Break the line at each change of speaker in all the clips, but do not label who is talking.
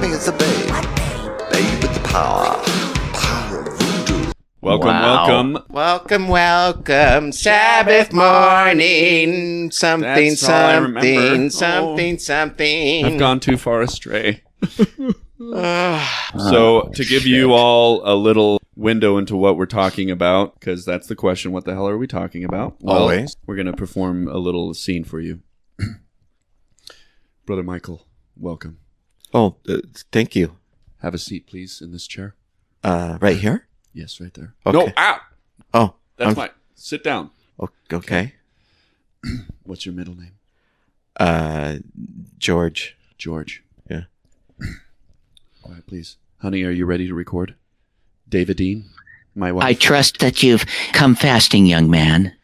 me, it's a babe. Babe with the power. Power of voodoo.
Welcome,
Wow.
welcome.
Welcome, welcome, Sabbath morning. Something,
That's all I
something,
Oh.
something, something.
I've gone too far astray.
Ah,
So, to give you all a little window into what we're talking about, because that's the question what the hell are we talking about?
Always.
We're going to perform a little scene for you. Brother Michael, welcome.
Oh, uh, thank you.
Have a seat, please, in this chair.
Uh, right here?
Yes, right there.
Okay.
No, out!
Oh,
That's
I'm-
my. Sit down.
o- okay.
What's your middle name?
Uh, George.
George.
Yeah.
All right, please. Honey, are you ready to record? David Dean, my wife.
I trust that you've come fasting, young man.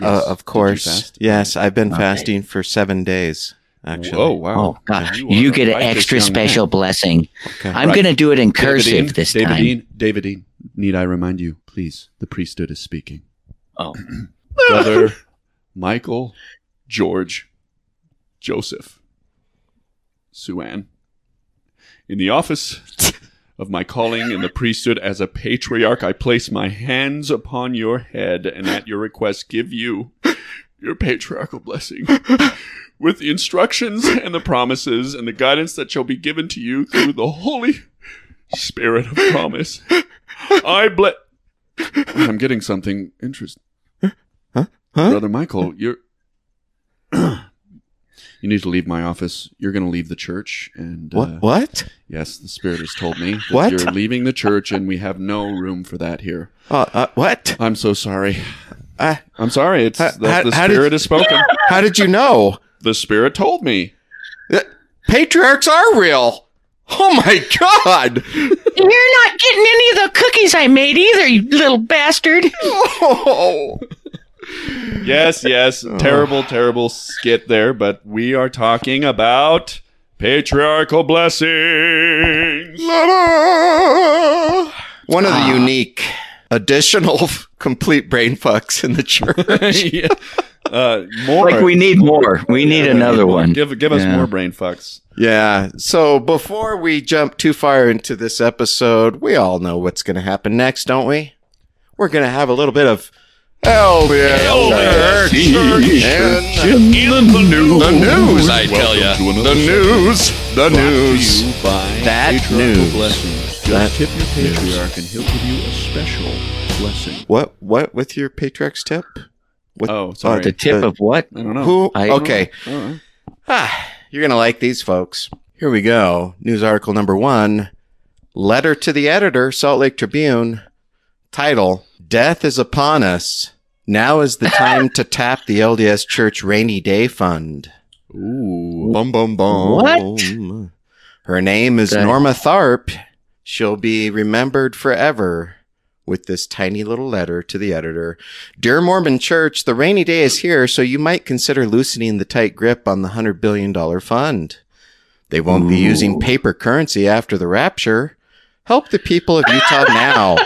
Uh,
Yes.
of course. Yes, I've been
Okay.
fasting for seven days. Actually.
Oh, wow.
Oh, God.
You
You, get an extra
young man.
special blessing.
Okay.
I'm
Right.
going to do it in
David Dean,
cursive this
David
time.
Dean, David Dean, need I remind you, please, the priesthood is speaking.
Oh.
Brother Michael, George, Joseph, Suan, in the office of my calling in the priesthood as a patriarch, I place my hands upon your head and at your request give you your patriarchal blessing with the instructions and the promises and the guidance that shall be given to you through the Holy Spirit of promise. I bless. I'm getting something interesting.
Huh?
Brother Michael, you're. you need to leave my office. You're going to leave the church, and
What?
uh,
What?
yes, the Spirit has told me that
What?
you're leaving the church, and we have no room for that here.
Uh, uh, what?
I'm so sorry.
Uh,
I'm sorry. It's
How-
the, the
how
Spirit has spoken.
how did you know?
The Spirit told me.
Patriarchs are real. Oh my God!
You're not getting any of the cookies I made either, you little bastard.
Oh.
Yes, yes. Terrible, terrible skit there, but we are talking about patriarchal blessings.
One of the
Ah.
unique additional complete brain fucks in the church.
Yeah. Uh, more.
Like we need more. We need
Yeah,
another
more.
one.
Give give us
Yeah.
more brain fucks.
yeah. So before we jump too far into this episode, we all know what's going to happen next, don't we? We're going to have a little bit of LDS Church and
the news.
the news, I tell ya.
Welcome to
The news. The news. That
patriarchal
news.
Blessings. Just
That
tip your patriarch, and he'll give you a special blessing.
What? What with your Patriarch's tip? What?
Oh, sorry.
The tip
Uh,
of what?
I don't know.
Who?
I-
okay.
I don't know.
Ah, you're going to like these folks. Here we go. News article number one Letter to the editor, Salt Lake Tribune. Title Death is upon us. Now is the time to tap the LDS Church Rainy Day Fund.
Ooh.
Bum, bum, bum.
What?
Her name is
Okay.
Norma Tharp. She'll be remembered forever with this tiny little letter to the editor. Dear Mormon Church, the rainy day is here, so you might consider loosening the tight grip on the $100 billion fund. They won't be using paper currency after the rapture. Help the people of Utah now.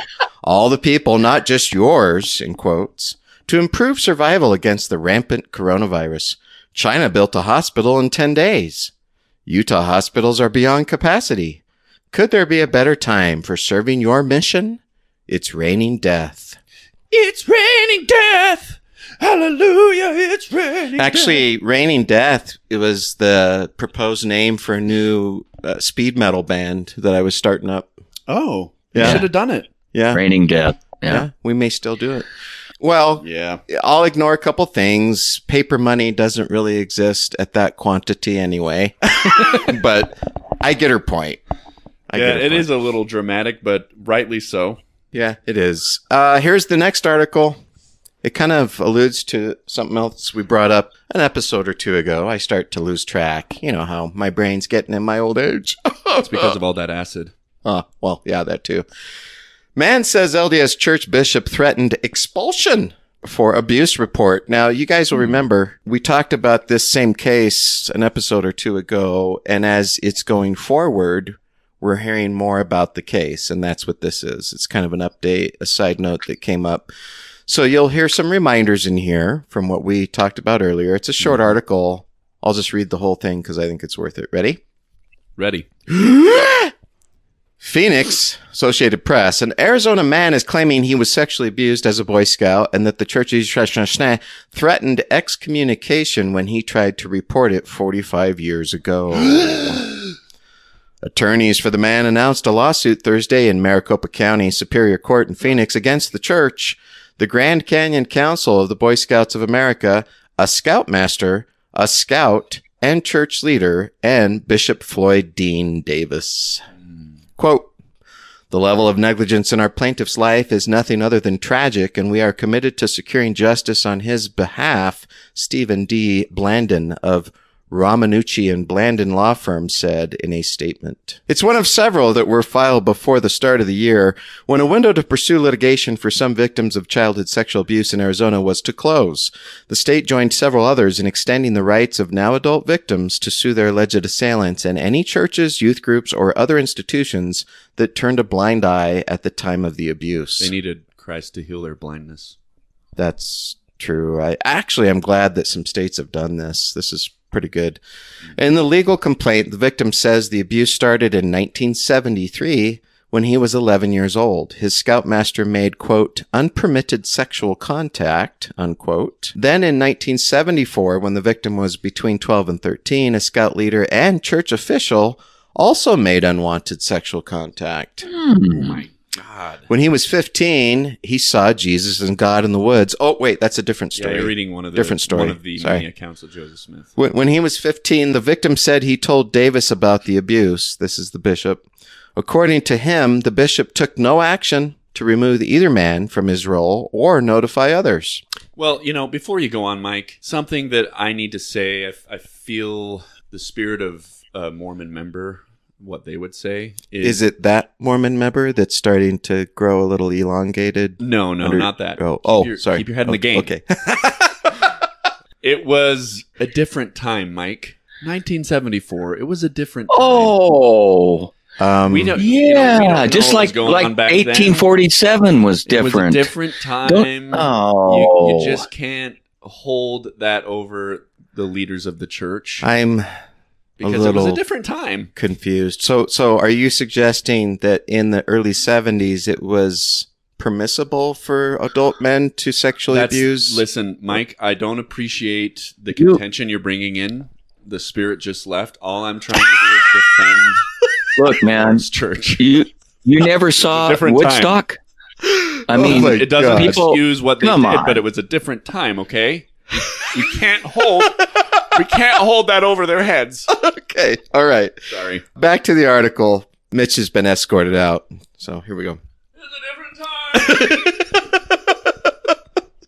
All the people, not just yours, in quotes, to improve survival against the rampant coronavirus. China built a hospital in 10 days. Utah hospitals are beyond capacity. Could there be a better time for serving your mission? It's raining death.
It's raining death. Hallelujah. It's raining
Actually, raining death it was the proposed name for a new uh, speed metal band that I was starting up.
Oh,
Yeah.
you should have done it.
Yeah,
Raining death.
yeah,
Yeah.
we may still do it. Well,
Yeah.
I'll ignore a couple things. Paper money doesn't really exist at that quantity anyway, but I get her point. I
yeah, it
point.
is a little dramatic, but rightly so.
Yeah, it is. Uh, here's the next article. It kind of alludes to something else we brought up an episode or two ago. I start to lose track. You know how my brain's getting in my old age.
It's because of all that acid.
Oh, well, yeah, that too. Man says LDS church bishop threatened expulsion for abuse report. Now, you guys will remember we talked about this same case an episode or two ago, and as it's going forward, we're hearing more about the case, and that's what this is. It's kind of an update, a side note that came up. So you'll hear some reminders in here from what we talked about earlier. It's a short mm-hmm. article. I'll just read the whole thing because I think it's worth it. Ready?
Ready.
Phoenix, Associated Press, an Arizona man is claiming he was sexually abused as a Boy Scout and that the church's threatened excommunication when he tried to report it 45 years ago. Attorneys for the man announced a lawsuit Thursday in Maricopa County Superior Court in Phoenix against the church, the Grand Canyon Council of the Boy Scouts of America, a scoutmaster, a scout, and church leader, and Bishop Floyd Dean Davis. Quote, the level of negligence in our plaintiff's life is nothing other than tragic, and we are committed to securing justice on his behalf, Stephen D. Blandin of Romanucci and Blandin law firm said in a statement. It's one of several that were filed before the start of the year when a window to pursue litigation for some victims of childhood sexual abuse in Arizona was to close. The state joined several others in extending the rights of now adult victims to sue their alleged assailants and any churches, youth groups, or other institutions that turned a blind eye at the time of the abuse.
They needed Christ to heal their blindness.
That's true. I actually I'm glad that some states have done this. This is pretty good. Mm-hmm. In the legal complaint, the victim says the abuse started in 1973 when he was 11 years old. His scoutmaster made, quote, unpermitted sexual contact, unquote. Then in 1974, when the victim was between 12 and 13, a scout leader and church official also made unwanted sexual contact. Hmm.
Oh my God.
When he was 15, he saw Jesus and God in the woods. Oh, wait, that's a different
Yeah,
story.
you're reading one of the
Different story.
One of the
Sorry.
many accounts of Joseph Smith.
When, when he was 15, the victim said he told Davis about the abuse. This is the bishop. According to him, the bishop took no action to remove either man from his role or notify others.
Well, you know, before you go on, Mike, something that I need to say, I feel the spirit of a Mormon member, what they would say is,
Is it that Mormon member that's starting to grow a little elongated?
no, no,
under-
not that.
Oh,
Keep
oh
your-
sorry.
Keep your head in the
Oh,
game.
Okay.
It was a different time, Mike. 1974. It was a different time.
Oh,
Um,
we know, you know,
yeah,
we don't know
just
what was
like
going
like
on back then.
1847 was
It was a
different.
different time.
Oh,
you, you just can't hold that over the leaders of the church
I'm
because it was a different time.
confused. So, so are you suggesting that in the early 70s it was permissible for adult men to sexually
That's-
abuse?
Listen, Mike, I don't appreciate the contention you're bringing in. The spirit just left. All I'm trying to do is defend
look, man,
church.
you you never saw
different time.
Woodstock. I
Oh
mean,
my
It doesn't
God.
People-
excuse what they
come
did,
on.
but it was a different time. Okay, you, you can't hold. we can't hold that over their heads.
okay. All right.
Sorry.
Back to the article. Mitch has been escorted out. So here we go.
It's a different time.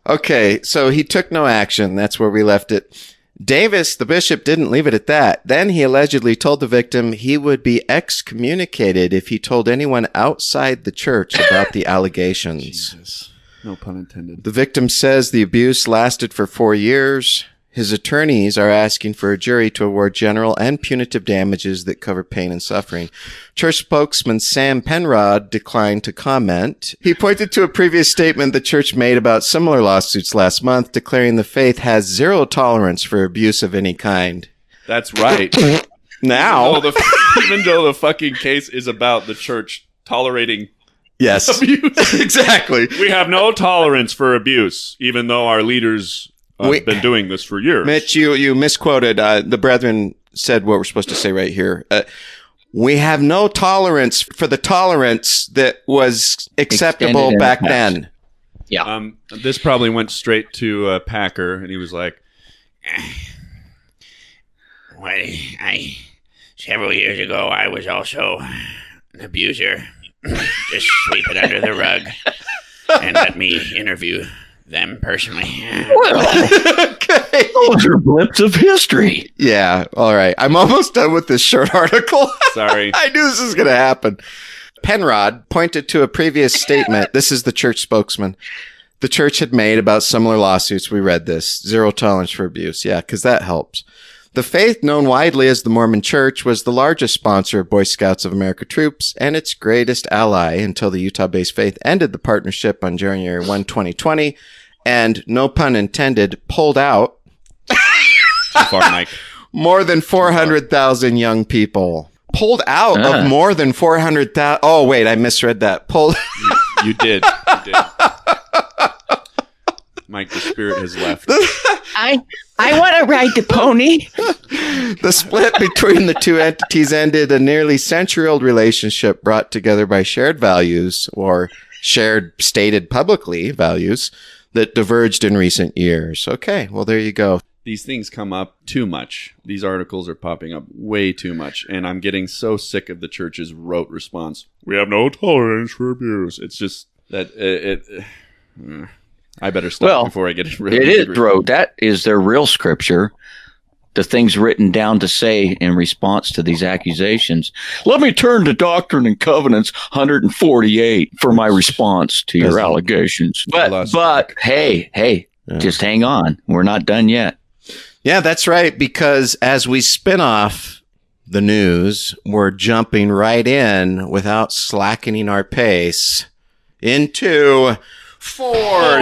Okay, so he took no action. That's where we left it. Davis, the bishop, didn't leave it at that. Then he allegedly told the victim he would be excommunicated if he told anyone outside the church about the allegations.
Jesus. No pun intended.
The victim says the abuse lasted for four years. His attorneys are asking for a jury to award general and punitive damages that cover pain and suffering. Church spokesman Sam Penrod declined to comment. He pointed to a previous statement the church made about similar lawsuits last month, declaring the faith has zero tolerance for abuse of any kind.
That's right.
Now,
Even though, the, even though the fucking case is about the church tolerating
yes,
abuse,
exactly.
we have no tolerance for abuse, even though our leaders have
We-
been doing this for years.
Mitch, you you misquoted. Uh, the brethren said what we're supposed to say right here. Uh, we have no tolerance for the tolerance that was acceptable
Extended
back
the
then.
yeah,
Um, this probably went straight to uh, Packer, and he was like,
Well, I several years ago I was also an abuser. Just sweep it under the rug and let me interview them personally.
okay.
those are blips of history.
Yeah. All right. I'm almost done with this short article.
"Sorry."
I knew this was going to happen. Penrod pointed to a previous statement. This is the church spokesman. The church had made about similar lawsuits. We read this zero tolerance for abuse. Yeah, because that helps. The faith, known widely as the Mormon Church, was the largest sponsor of Boy Scouts of America troops and its greatest ally until the Utah based faith ended the partnership on January 1, 2020, and, no pun intended, pulled out
Too far, Mike.
more than 400,000 young people. pulled out
Ah.
of more than 400,000. Oh, wait, I misread that. Pulled.
You did. You did. Mike, the spirit has left.
I I want to ride the pony.
the split between the two entities ended a nearly century old relationship brought together by shared values or shared stated publicly values that diverged in recent years. Okay, well, there you go.
These things come up too much. These articles are popping up way too much, and I'm getting so sick of the church's rote response. We have no tolerance for abuse. It's just that it. it uh, I better stop
Well,
before I get really
It is, bro. That is their real scripture. The things written down to say in response to these accusations. Let me turn to Doctrine and Covenants 148 for my response to your
Doesn't-
allegations. But but hey, hey,
Yeah.
just hang on. We're not done yet.
Yeah, that's right. Because as we spin off the news, we're jumping right in without slackening our pace into for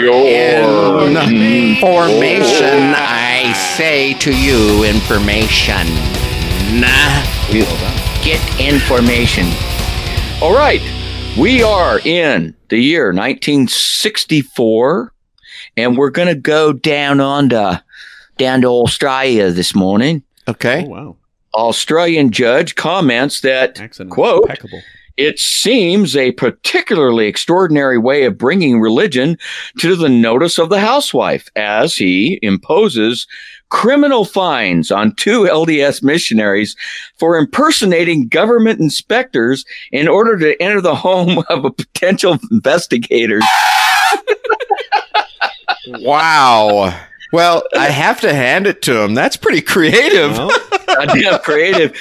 your information. I say to you, information. Nah.
Get information. All right. We are in the year 1964, and we're going to go down on to, down to Australia this morning.
Okay.
Oh wow!
Australian judge comments that
Accent
Quote.
impeccable.
It seems a particularly extraordinary way of bringing religion to the notice of the housewife as he imposes criminal fines on two LDS missionaries for impersonating government inspectors in order to enter the home of a potential investigator.
Wow. Well, I have to hand it to him. That's pretty creative.
Well,
Goddamn creative.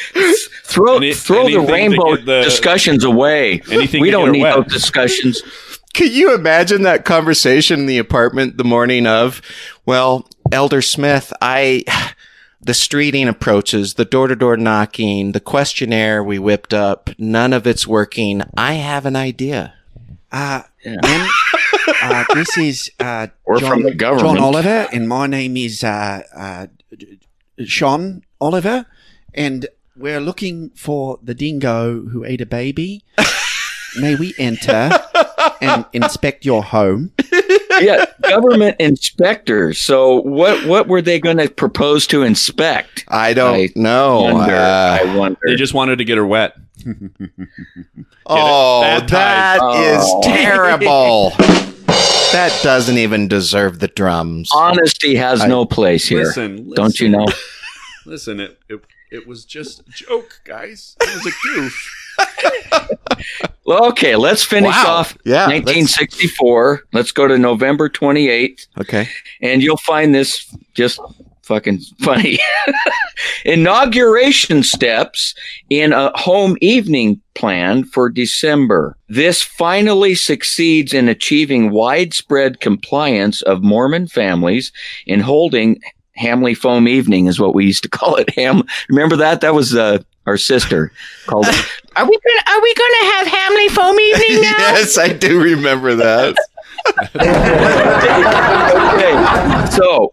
Throw,
Any-
throw the rainbow
the-
discussions away.
anything
we don't need
wet.
those discussions.
Can you imagine that conversation in the apartment the morning of? Well, Elder Smith, I. The streeting approaches, the door to door knocking, the questionnaire we whipped up, none of it's working. I have an idea.
Uh,
Yeah.
ma'am, uh, this is uh,
We're
John,
from the government.
John Oliver, and my name is uh, uh, Sean Oliver, and we're looking for the dingo who ate a baby. May we enter and inspect your home?
yeah, government inspectors. So what what were they going to propose to inspect?
I don't
I
know.
wonder.
Uh,
I wonder.
they just wanted to get her wet.
oh,
Bad
that
ties.
is
Oh.
terrible. that doesn't even deserve the drums.
Honesty has no place here.
Listen, listen,
Don't you know?
Listen, it, it it was just a joke, guys. It was a goof.
Well, okay, let's finish
Wow.
off
Yeah, let's-
1964. Let's go to November 28th,
Okay.
and you'll find this just fucking funny. Inauguration steps in a home evening plan for December. This finally succeeds in achieving widespread compliance of Mormon families in holding Hamley Foam Evening is what we used to call it. Ham, remember that? That was uh, our sister called. it. Are we gonna Are we gonna have Hamley Foam Evening now?
yes, I do remember that.
okay. So,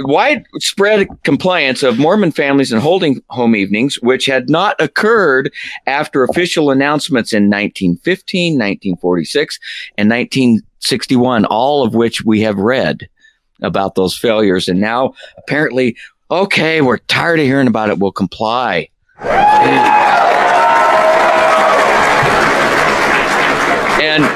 widespread compliance of Mormon families in holding home evenings, which had not occurred after official announcements in 1915, 1946, and 1961, all of which we have read about those failures. And now, apparently, okay, we're tired of hearing about it. We'll comply. And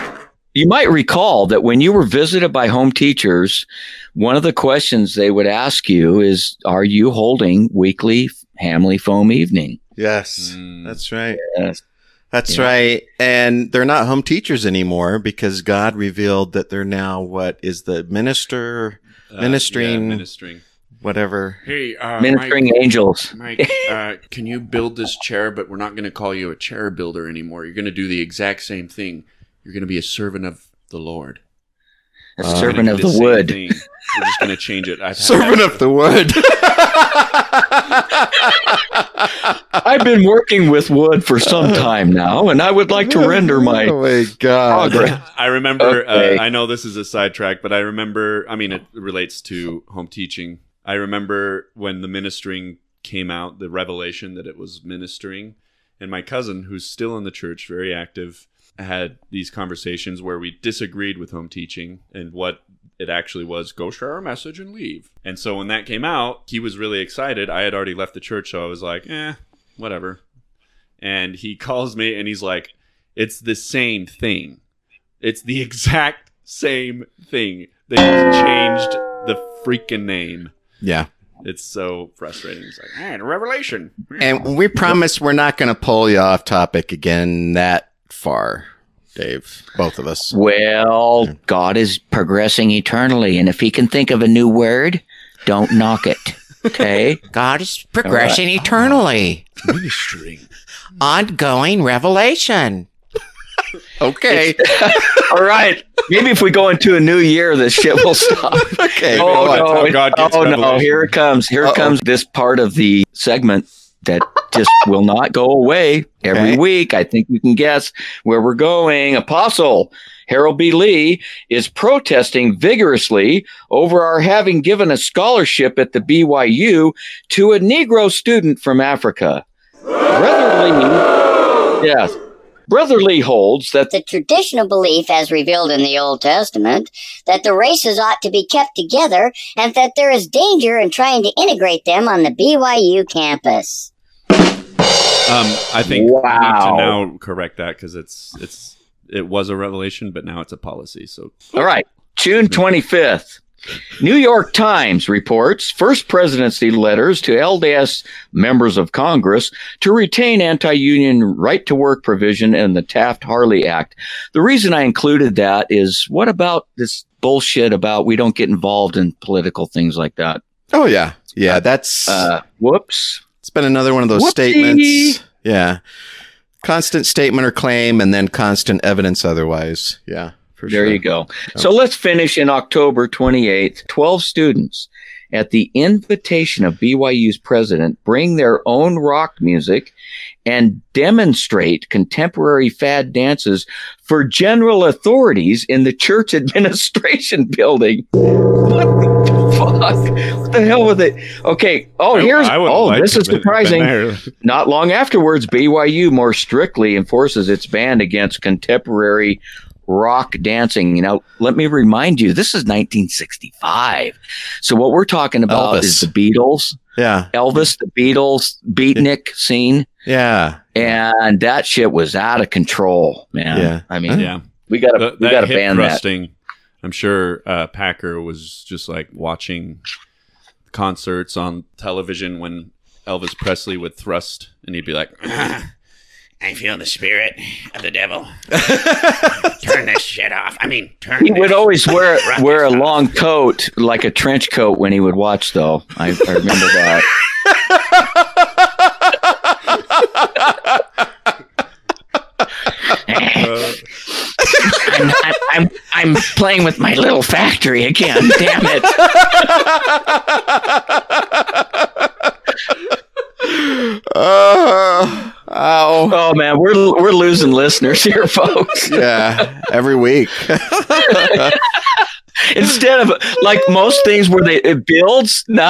you might recall that when you were visited by home teachers, one of the questions they would ask you is, Are you holding weekly Hamley Foam Evening?
Yes,
Mm.
that's right.
Yes.
That's
Yeah.
right. And they're not home teachers anymore because God revealed that they're now what is the minister, Ministering-
yeah, ministering.
whatever.
Hey, uh,
Ministering angels.
Mike, uh, can you build this chair? But we're not going to call you a chair builder anymore. You're going to do the exact same thing. You're going to be a servant of the Lord.
A
Uh,
servant of
do
the
same
wood.
Thing. We're just going to change it. I've had
Servant
that-
of the wood.
I've been working with wood for some time now, and I would like to render my
Oh my God.
progress.
I remember.
Okay.
Uh, I know this is a sidetrack, but I remember. I mean, it relates to home teaching. I remember when the ministering came out, the revelation that it was ministering. And my cousin, who's still in the church, very active, had these conversations where we disagreed with home teaching and what it actually was go share our message and leave. And so when that came out, he was really excited. I had already left the church, so I was like, eh, whatever. And he calls me and he's like, it's the same thing. It's the exact same thing. They just changed the freaking name.
Yeah.
It's so frustrating. It's like, hey, revelation.
And we promise we're not going to pull you off topic again that far, Dave. Both of us.
Well, God is progressing eternally, and if He can think of a new word, don't knock it. Okay.
God is progressing eternally.
Ministering.
Ongoing revelation. okay.
All right. Maybe if we go into a new year, this shit will stop.
Okay.
oh,
go
no,
God gets
oh no! Here it comes. Here
Uh-oh.
comes this part of the segment that just will not go away. Every
Okay.
week, I think you can guess where we're going. Apostle Harold B. Lee is protesting vigorously over our having given a scholarship at the BYU to a Negro student from Africa. Brother Lee, yes, Brother Lee holds that
the traditional belief as revealed in the Old Testament that the races ought to be kept together and that there is danger in trying to integrate them on the BYU campus.
Um, I think we need to now correct that because it's it's it was a revelation, but now it's a policy. So
All right. June 25th. New York Times reports first presidency letters to LDS members of Congress to retain anti union right to work provision in the Taft Hartley Act. The reason I included that is what about this bullshit about we don't get involved in political things like that?
Oh, yeah. Yeah. That's,
Uh, whoops.
It's been another one of those
whoopsie.
statements. Yeah. Constant statement or claim and then constant evidence otherwise. Yeah. For
There
sure.
you go. So let's finish in October 28th. 12 students at the invitation of BYU's president bring their own rock music and demonstrate contemporary fad dances for general authorities in the church administration building. What the fuck? What the hell with it? Okay. Oh, here's
I would
oh,
like
this is surprising. Not long afterwards, BYU more strictly enforces its ban against contemporary rock dancing. You know, let me remind you, this is 1965. So what we're talking about
Elvis.
is the Beatles,
Yeah.
Elvis, the Beatles, beatnik scene.
Yeah.
And that shit was out of control, man.
Yeah.
I mean,
Yeah,
we gotta
Th-
we gotta
hip
ban that.
Thrusting. I'm sure uh, Packer was just like watching concerts on television when Elvis Presley would thrust, and he'd be like,
I feel the spirit of the devil. turn this shit off. I mean, turn.
He would always wear wear a
off.
long coat, like a trench coat, when he would watch. Though I, I remember that.
uh,
I'm, I'm, I'm, I'm playing with my little factory again. Damn it.
Oh, ow.
Oh man, we're we're losing listeners here, folks.
Yeah. Every week.
Instead of like most things where they it builds, no,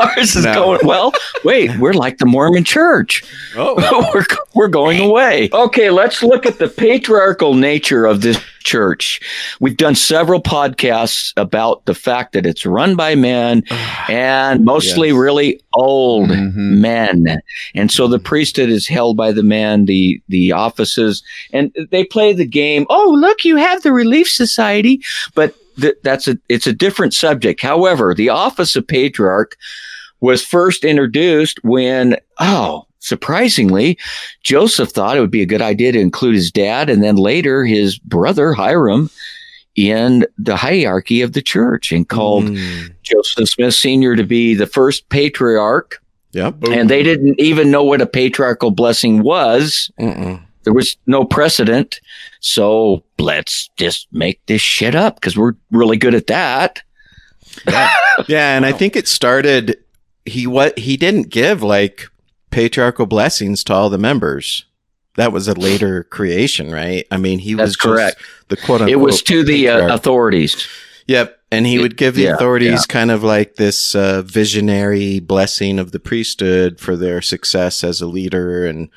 ours is
No.
going well. Wait, we're like the Mormon Church.
oh,
we're we're going away. Okay, let's look at the patriarchal nature of this church. We've done several podcasts about the fact that it's run by men and mostly
Yes.
really old
Mhm.
men. And so the priesthood is held by the men, the the offices, and they play the game. Oh, look, you have the Relief Society, but th- that's a it's a different subject. However, the office of patriarch was first introduced when oh surprisingly joseph thought it would be a good idea to include his dad and then later his brother Hyrum in the hierarchy of the church and called
Mm.
joseph smith senior to be the first patriarch
Yep.
and they didn't even know what a patriarchal blessing was
Mm-mm.
There was no precedent so let's just make this shit up because we're really good at that
Yeah, and I think it started. He what he didn't give like patriarchal blessings to all the members. That was a later creation, right? I mean, he
That's
was just
correct.
the quote unquote.
it was to the uh, authorities
Yep. And he would give the
Yeah,
authorities
yeah.
kind of like this uh, visionary blessing of the priesthood for their success as a leader. And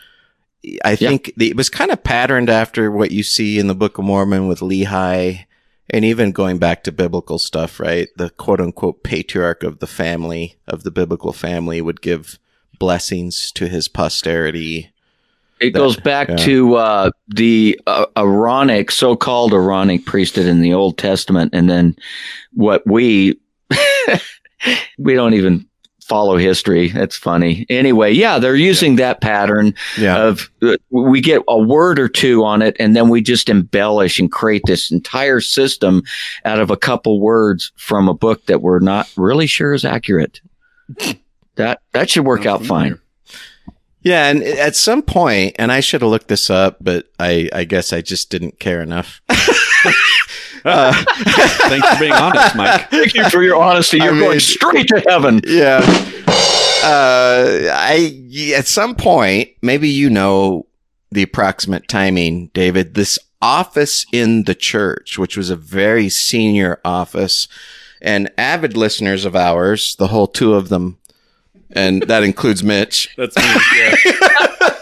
I
Yeah.
think the, it was kind of patterned after what you see in the Book of Mormon with Lehi and even going back to biblical stuff, right? The quote unquote patriarch of the family, of the biblical family, would give blessings to his posterity.
It
That-
goes back
yeah.
to uh, the uh, Aaronic, so-called Aaronic priesthood in the Old Testament, and then what we we don't even follow history. That's funny. Anyway, yeah, they're using that pattern
Yeah.
of uh, we get a word or two on it, and then we just embellish and create this entire system out of a couple words from a book that we're not really sure is accurate. That that should work out fine.
Yeah, and at some point, and I should have looked this up, but I, I guess I just didn't care enough. uh,
Thanks for being honest, Mike.
Thank you for your honesty. You're
mean-
going straight to heaven.
yeah. Uh, I at some point, maybe you know the approximate timing, David. This office in the church, which was a very senior office, and avid listeners of ours, the whole two of them, and that includes Mitch.
That's me. Yeah.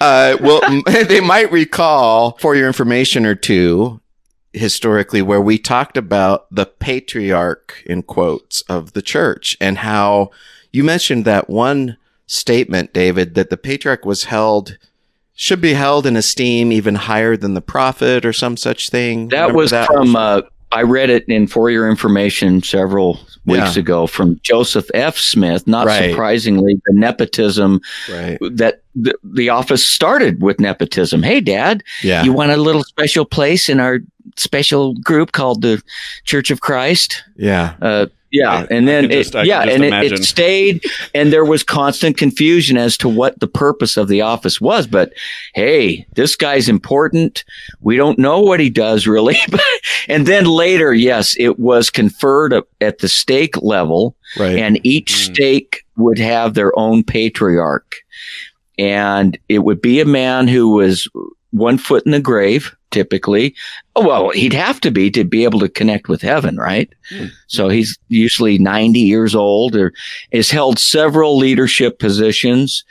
uh, well, they might recall for your information or two historically where we talked about the patriarch in quotes of the church and how you mentioned that one statement, David, that the patriarch was held should be held in esteem even higher than the prophet or some such thing.
That
Remember
was from, uh, I read it in For Your Information several weeks
Yeah.
ago from Joseph F. Smith. Not
Right.
surprisingly, the nepotism
right.
that the, the office started with nepotism. Hey, Dad,
Yeah.
you want a little special place in our special group called the Church of Christ?
yeah.
Uh, yeah,
I-
and then
can just-
it, yeah, and it, it stayed, and there was constant confusion as to what the purpose of the office was. But hey, this guy's important. We don't know what he does really. and then later, yes, it was conferred at the stake level,
Right.
and each
Mm.
stake would have their own patriarch, and it would be a man who was one foot in the grave, typically. Oh, well, he'd have to be to be able to connect with heaven, right? So he's usually 90 years old or has held several leadership positions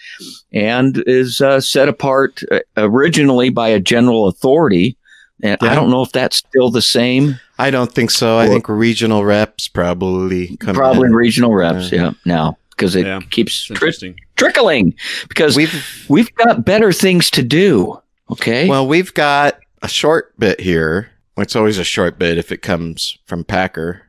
and is uh, set apart uh, originally by a general authority. And I don't know if that's still the same.
I don't think so. I think regional reps probably come
Probably
in.
regional reps, yeah, now because it
Yeah.
keeps tri- trickling because
We've
we've got better things to do. Okay.
Well, we've got a short bit here. It's always a short bit if it comes from Packer.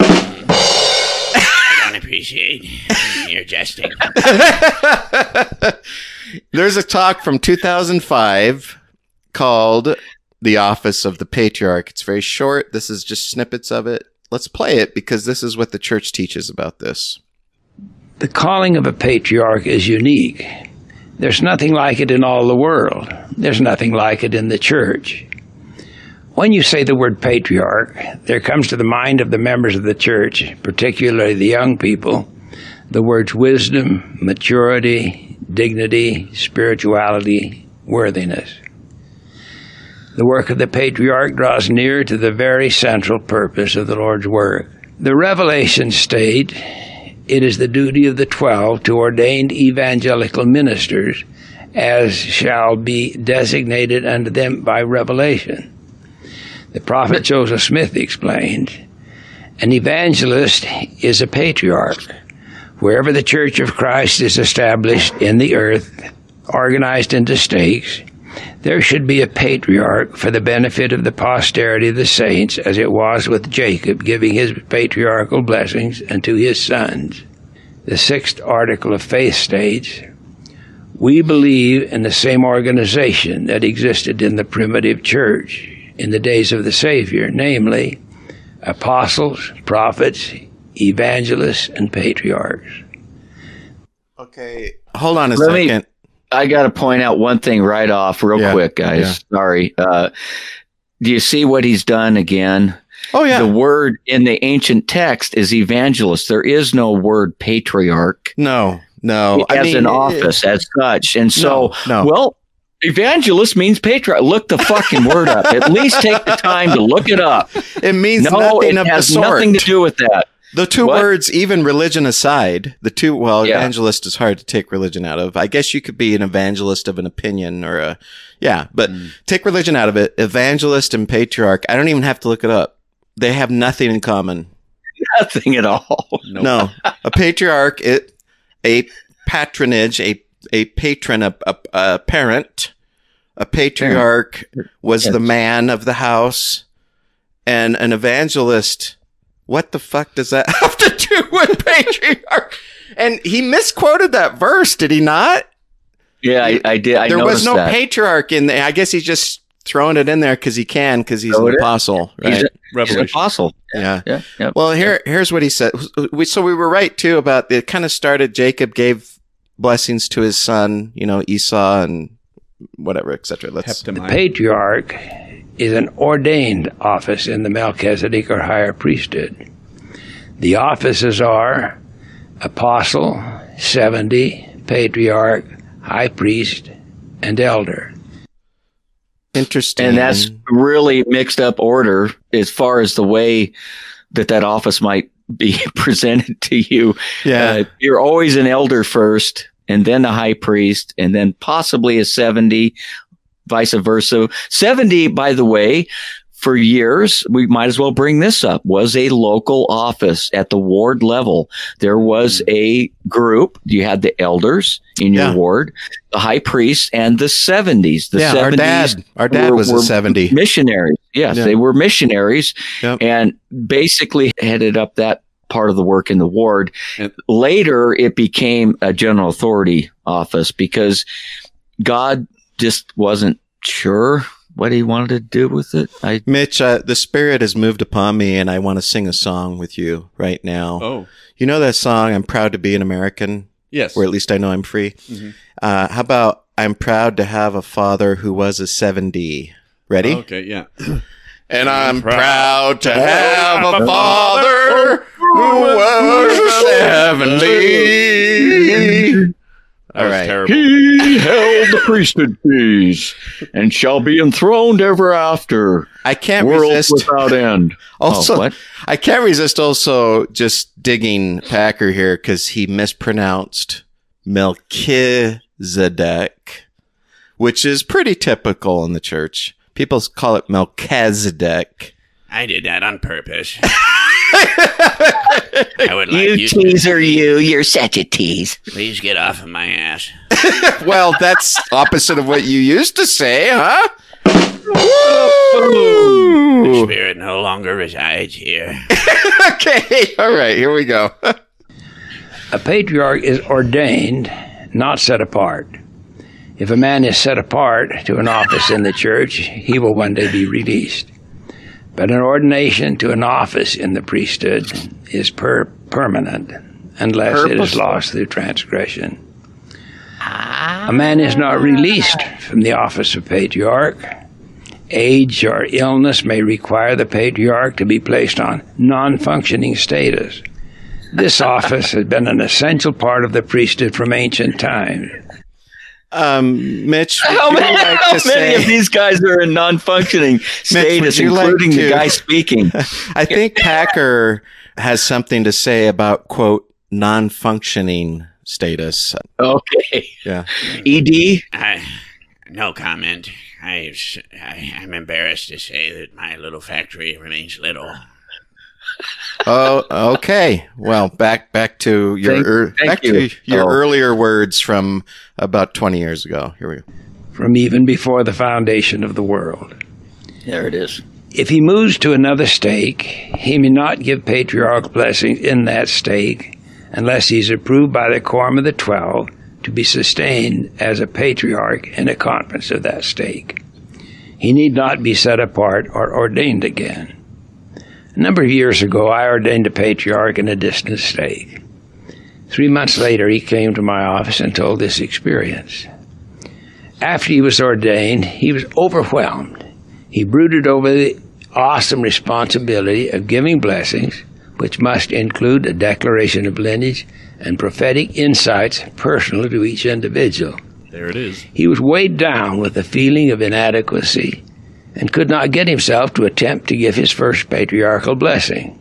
I don't appreciate your jesting.
There's a talk from 2005 called The Office of the Patriarch. It's very short. This is just snippets of it. Let's play it because this is what the church teaches about this.
The calling of a patriarch is unique. There's nothing like it in all the world. There's nothing like it in the church. When you say the word patriarch, there comes to the mind of the members of the church, particularly the young people, the words wisdom, maturity, dignity, spirituality, worthiness. The work of the patriarch draws near to the very central purpose of the Lord's work. The revelation state it is the duty of the twelve to ordain evangelical ministers as shall be designated unto them by revelation. The prophet Joseph Smith explained an evangelist is a patriarch. Wherever the church of Christ is established in the earth, organized into stakes, there should be a patriarch for the benefit of the posterity of the saints, as it was with Jacob giving his patriarchal blessings unto his sons. The sixth article of faith states, We believe in the same organization that existed in the primitive church in the days of the Savior, namely, apostles, prophets, evangelists, and patriarchs.
Okay. Hold on a
Let me-
second.
I got to point out one thing right off, real
Yeah,
quick, guys. Sorry. Uh, do you see what he's done again?
Oh, yeah.
The word in the ancient text is evangelist. There is no word patriarch
no, no. I
as
mean,
an office as such. And so,
no, no.
well, Evangelist means patriarch. Look the fucking word up. At least take the time to look it up.
It means
No,
nothing
it has nothing to do with that.
The two
What?
words, even religion aside, the two, well,
Yeah.
evangelist is hard to take religion out of. I guess you could be an evangelist of an opinion or a, yeah, but hmm. take religion out of it. Evangelist and patriarch, I don't even have to look it up. They have nothing in common.
Nothing at all.
No, a patriarch, it, a patronage, a, a patron, a, a, a parent, a patriarch was the man of the house, and an evangelist. What the fuck does that have to do with patriarch? And he misquoted that verse, did he not?
Yeah, I, I did. I
there was no
that.
patriarch in there. I guess he's just throwing it in there because he can, because he's
Oh,
an
it is?
apostle,
He's,
right?
a, he's an
Revelation.
apostle.
yeah.
Yeah, yeah.
Well, here, here's what he said. We, so we were right too about it. Kind of started. Jacob gave blessings to his son, you know, Esau and whatever, etc. Let's.
Heptamiah.
Patriarch is an ordained office in the Melchizedek or higher priesthood. The offices are apostle, 70, patriarch, high priest, and elder.
Interesting.
and that's really mixed up order as far as the way that that office might be presented to you.
yeah.
Uh, you're always an elder first, and then a high priest, and then possibly a 70, vice versa. 70, by the way, for years, we might as well bring this up, was a local office at the ward level. There was hmm. a group. You had the elders in your
Yeah.
ward, the high priest, and the 70s. The
yeah.
70s
Our dad. Our dad
were-
was a seventy.
missionaries. Yes,
Yeah.
they were missionaries
Yep.
and basically headed up that part of the work in the ward.
And-
Later, it became a general authority office because God just wasn't sure what he wanted to do with it. I
Mitch, uh, the Spirit has moved upon me, and I want to sing a song with you right now.
Oh,
You know that song, "I'm Proud to Be an American,"
yes.
or at least I know I'm free.
Mhm.
Uh, how about "I'm proud to have a father who was a 70"? Ready?
Okay, yeah.
And I'm proud to have a father who was a 70.
That
All
was
right.
terrible.
he held the priesthood keys and shall be enthroned ever after,
I can't
world
resist.
without end.
Also,
oh, what?
I can't resist also just digging Packer here because he mispronounced Melchizedek, which is pretty typical in the church. People call it Melchizedek.
I did that on purpose. I would like you, to
teaser, you. You're such a tease.
please get off of my ass.
Well, that's opposite of what you used to say, huh?
The spirit no longer resides here.
Okay, all right, here we go.
A patriarch is ordained, not set apart. If a man is set apart to an office in the church, he will one day be released. But an ordination to an office in the priesthood is per- permanent unless it is lost through transgression. A man is not released from the office of patriarch. Age or illness may require the patriarch to be placed on non functioning status. This office has been an essential part of the priesthood from ancient times.
Um, Mitch,
How many,
like
how
to
many of these guys are in non-functioning status,
you like
including
to-
the guy speaking?
I think Packer has something to say about quote non-functioning status.
Okay.
Yeah.
ED.
I, no comment. I, I, I'm embarrassed to say that my little factory remains little.
Oh, okay. Well, back back to your
Thank-
ear
thank
back
you.
to your
Oh.
earlier words from about twenty years ago. Here we go.
from even before the foundation of the world.
There it is.
If he moves to another stake, he may not give patriarchal blessings in that stake unless he's approved by the quorum of the twelve to be sustained as a patriarch in a conference of that stake. He need not be set apart or ordained again. A number of years ago, I ordained a patriarch in a distant state. Three months later, he came to my office and told this experience. After he was ordained, he was overwhelmed. He brooded over the awesome responsibility of giving blessings, which must include a declaration of lineage and prophetic insights personal to each individual.
There it is.
He was weighed down with a feeling of inadequacy and could not get himself to attempt to give his first patriarchal blessing.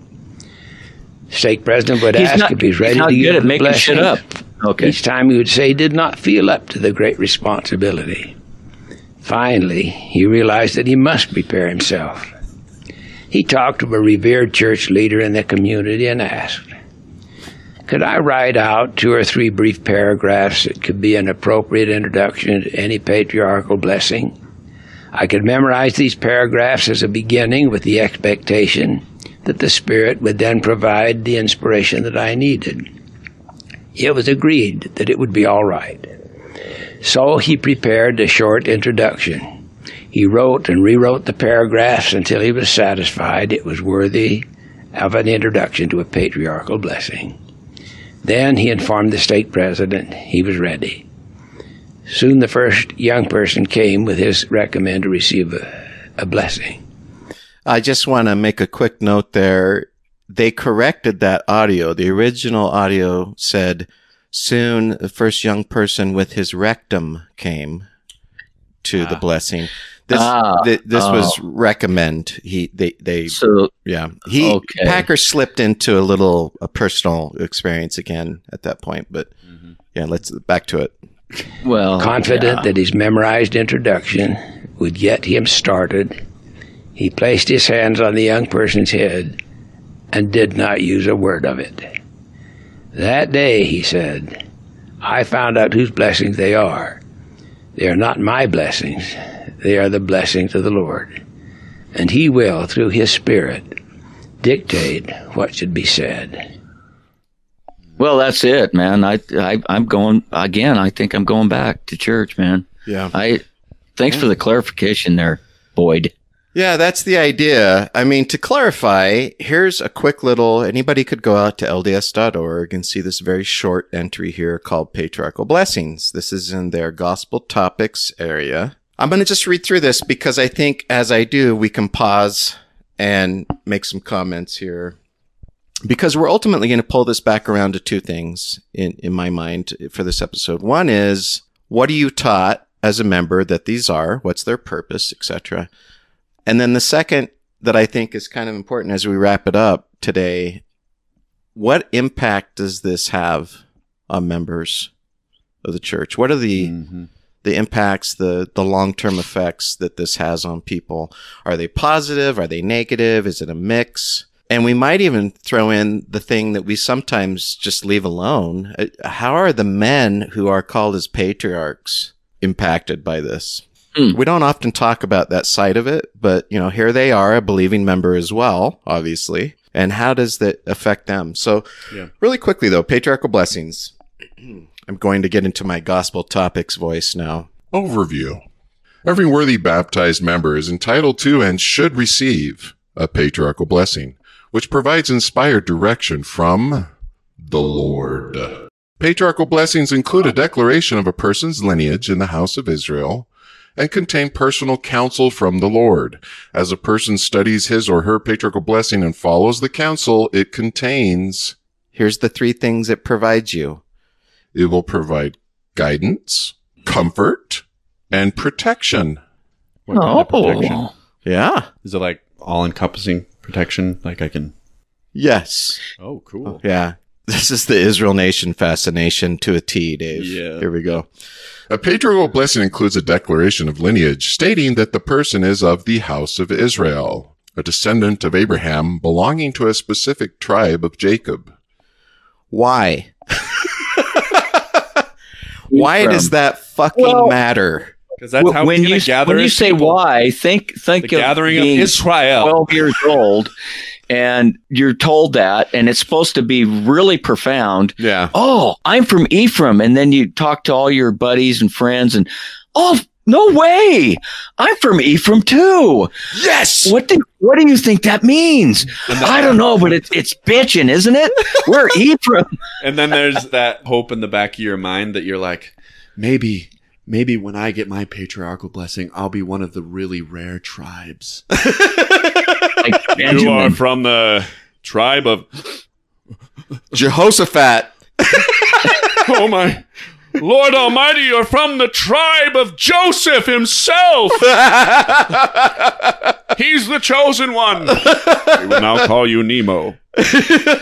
Stake president would
He's
ask
not-
if he's ready
he's not
to
good
give
at
the
making
blessing.
shit up. Okay.
Each time he would say he did not feel up to the great responsibility. Finally, he realized that he must prepare himself. He talked to a revered church leader in the community and asked, Could I write out two or three brief paragraphs that could be an appropriate introduction to any patriarchal blessing? I could memorize these paragraphs as a beginning with the expectation that the Spirit would then provide the inspiration that I needed. It was agreed that it would be all right. So he prepared a short introduction. He wrote and rewrote the paragraphs until he was satisfied it was worthy of an introduction to a patriarchal blessing. Then he informed the state president he was ready. Soon the first young person came with his recommend to receive a, a blessing.
I just want to make a quick note there. They corrected that audio. The original audio said, soon the first young person with his rectum came to the blessing. This,
Ah,
th- this was
oh.
recommend. He, they, they,
So
yeah. He,
Okay.
Packer slipped into a little, a personal experience again at that point, but yeah, let's back to it.
Well,
Confident
yeah.
that his memorized introduction would get him started, he placed his hands on the young person's head and did not use a word of it. That day, he said, I found out whose blessings they are. They are not my blessings, they are the blessings of the Lord. And he will, through his Spirit, dictate what should be said.
Well, that's it, man. I, I I'm going again. I think I'm going back to church, man.
Yeah.
I thanks for the clarification there, Boyd.
Yeah, that's the idea. I mean, to clarify, here's a quick little anybody could go out to lds.org and see this very short entry here called Patriarchal Blessings. This is in their gospel topics area. I'm going to just read through this because I think as I do, we can pause and make some comments here. Because we're ultimately going to pull this back around to two things in, in my mind for this episode. One is, what are you taught as a member that these are? What's their purpose, etc. And then the second that I think is kind of important as we wrap it up today, what impact does this have on members of the church? What are the
Mhm.
the impacts, the the long term effects that this has on people? Are they positive? Are they negative? Is it a mix? And we might even throw in the thing that we sometimes just leave alone. Uh, How are the men who are called as patriarchs impacted by this?
Hmm.
We don't often talk about that side of it, but you know, here they are, a believing member as well, obviously. And how does that affect them? So,
Yeah.
really quickly though, patriarchal blessings. I'm going to get into my gospel topics voice now.
Overview. Every worthy baptized member is entitled to and should receive a patriarchal blessing, which provides inspired direction from the Lord. Patriarchal blessings include a declaration of a person's lineage in the house of Israel and contain personal counsel from the Lord. As a person studies his or her patriarchal blessing and follows the counsel it contains,
Here's the three things it provides you.
it will provide guidance, comfort, and protection.
What kind of oh. protection?
Oh,
Yeah.
Is it like all encompassing protection? Like I can.
Yes.
Oh, cool.
Oh, yeah. This is the Israel nation fascination to a T, Dave.
Yeah.
Here we go.
A patriarchal blessing includes a declaration of lineage stating that the person is of the house of Israel, a descendant of Abraham belonging to a specific tribe of Jacob.
Why? Why
Ephraim.
does that fucking
Well-
matter?
Because that's how
when you
gather
when you say
people.
why, think think
The
of
gathering of
being
Israel.
12 years old and you're told that and it's supposed to be really profound
Yeah.
oh i'm from ephraim and then you talk to all your buddies and friends and oh no way i'm from ephraim too
Yes.
what do what do you think that means i don't know but it's it's bitching isn't it we're ephraim
And then there's that hope in the back of your mind that you're like, maybe, maybe when I get my patriarchal blessing, I'll be one of the really rare tribes.
like
You are from the tribe of
Jehoshaphat.
oh my, Lord Almighty, you're from the tribe of Joseph himself. He's the chosen one. We will now call you Nemo.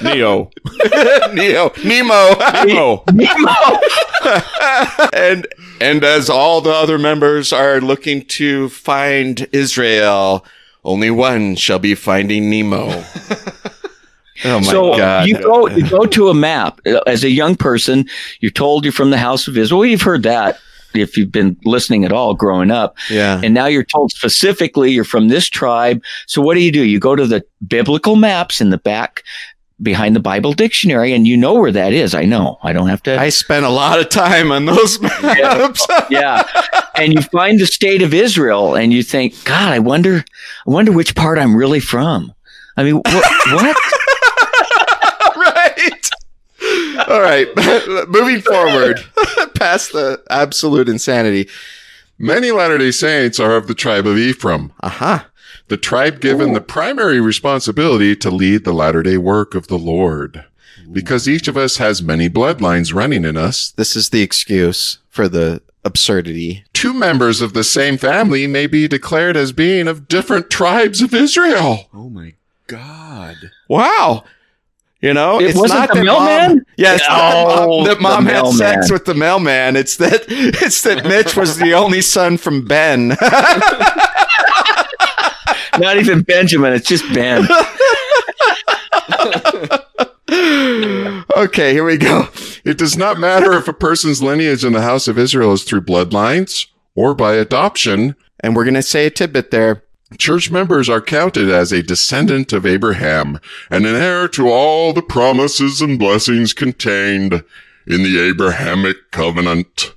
Neo.
Neo, Nemo,
Nemo.
and and as all the other members are looking to find Israel, only one shall be finding Nemo. Oh my
so
god!
you go you go to a map as a young person. You're told you're from the house of Israel. Well, you've heard that if you've been listening at all growing up.
yeah,
And now you're told specifically you're from this tribe. So what do you do? You go to the biblical maps in the back behind the Bible dictionary, and you know where that is. I know. I don't have to.
I spent a lot of time on those maps.
yeah. And you find the state of Israel, and you think, God, I wonder, I wonder which part I'm really from. I mean, wh- what?
right. All right. Moving forward, past the absolute insanity.
Many Latter day Saints are of the tribe of Ephraim,
Aha.
The tribe given the primary responsibility to lead the latter day work of the Lord. Because each of us has many bloodlines running in us,
This is the excuse for the absurdity.
two members of the same family may be declared as being of different tribes of Israel.
Oh my God.
Wow. You know,
It wasn't the mailman?
Mom, yeah, it's not
Oh,
that mom, that mom had sex with the mailman. It's that it's that Mitch was the only son from Ben.
Not even Benjamin. It's just Ben.
okay, here we go.
It does not matter if a person's lineage in the house of Israel is through bloodlines or by adoption.
And we're gonna say a tidbit there.
Church members are counted as a descendant of Abraham and an heir to all the promises and blessings contained in the Abrahamic covenant.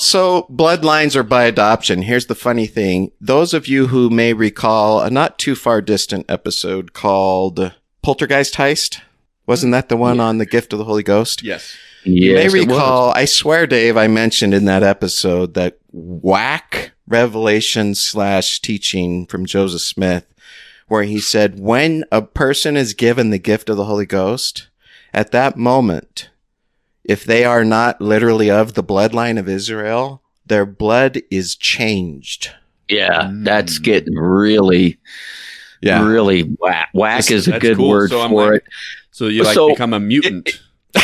So bloodlines are by adoption. Here's the funny thing. Those of you who may recall a not too far distant episode called Poltergeist Heist. Wasn't that the one on the gift of the Holy Ghost?
Yes.
You may
Yes, it was.
recall, I swear, Dave, I mentioned in that episode that whack revelation slash teaching from Joseph Smith, where he said, when a person is given the gift of the Holy Ghost, at that moment, if they are not literally of the bloodline of Israel, their blood is changed.
Yeah, mm. that's getting really, really whack. Whack
That's-
is a good
cool.
word
So
for
like-
it.
So you like
So-
become a mutant.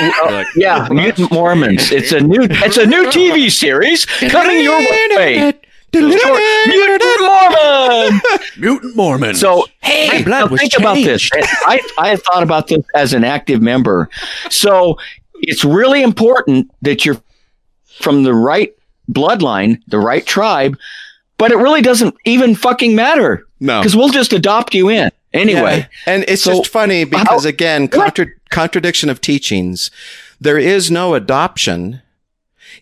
You're like,
Yeah, Mutant Mormons. It's a new, it's a new TV series coming your way. Mutant Mormon.
mutant Mormon.
So
Hey,
hey,
my blood
now
was
think about this. I I had thought about this as an active member. So it's really important that you're from the right bloodline, the right tribe, but it really doesn't even fucking matter
No.
because we'll just adopt you in anyway.
Yeah. And it's
So,
just funny because again, contra- contradiction of teachings. There is no adoption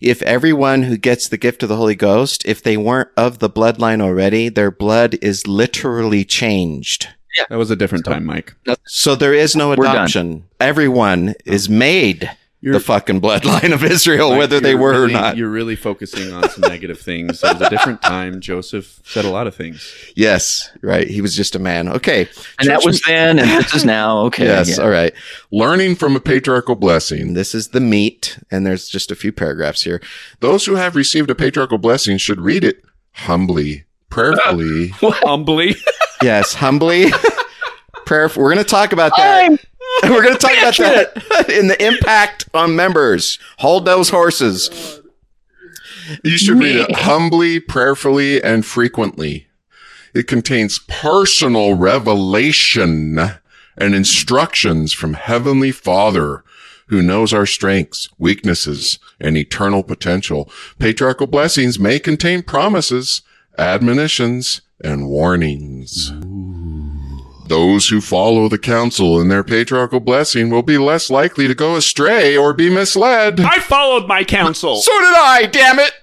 if everyone who gets the gift of the Holy Ghost, if they weren't of the bloodline already, their blood is literally changed. Yeah.
that was a different time, Mike.
So there is no adoption. Everyone is made
You're-
the fucking bloodline of Israel,
Mike,
whether they were
really-
or not.
You're really focusing on some negative things. It was a different time. Joseph said a lot of things.
Yes, right. He was just a man. Okay.
And that was then, and this is now. Okay.
yes.
yeah.
All right.
Learning from a patriarchal blessing.
This is the meat, and there's just a few paragraphs here.
Those who have received a patriarchal blessing should read it humbly, prayerfully,
Humbly.
Yes, humbly. Prayer. We're going to talk about that.
I'm
We're going to talk about that in the impact on members. Hold those horses.
You should read it humbly, prayerfully, and frequently. It contains personal revelation and instructions from Heavenly Father who knows our strengths, weaknesses, and eternal potential. Patriarchal blessings may contain promises, admonitions, and warnings. Those who follow the counsel and their patriarchal blessing will be less likely to go astray or be misled.
I followed my counsel.
So did I, damn it.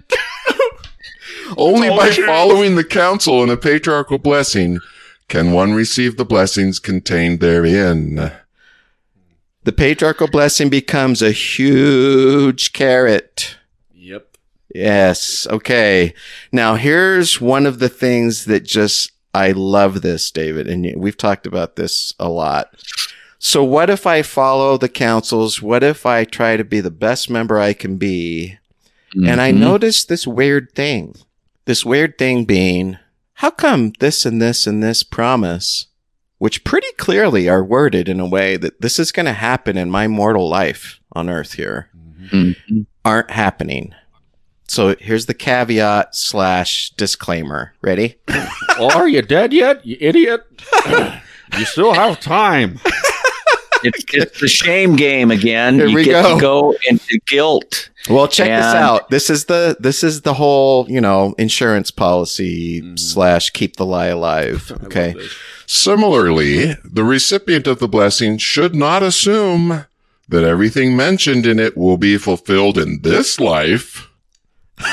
Only by following the counsel and a patriarchal blessing can one receive the blessings contained therein.
The patriarchal blessing becomes a huge carrot.
Yep.
Yes. Okay. Now here's one of the things that just, I love this, David, and we've talked about this a lot. So what if I follow the counsels? What if I try to be the best member I can be? And I
Mhm.
noticed this weird thing. This weird thing being, how come this and this and this promise, which pretty clearly are worded in a way that this is going to happen in my mortal life on earth here,
Mhm.
aren't happening? So here's the caveat slash disclaimer. Ready?
Well, are you dead yet, you idiot? you still have time.
It's, it's the shame game again.
Here
you
we
get
go.
to go into guilt.
Well, check this out. This is the this is the whole you know insurance policy
Mhm.
slash keep the lie alive. Okay.
Similarly, the recipient of the blessing should not assume that everything mentioned in it will be fulfilled in this life.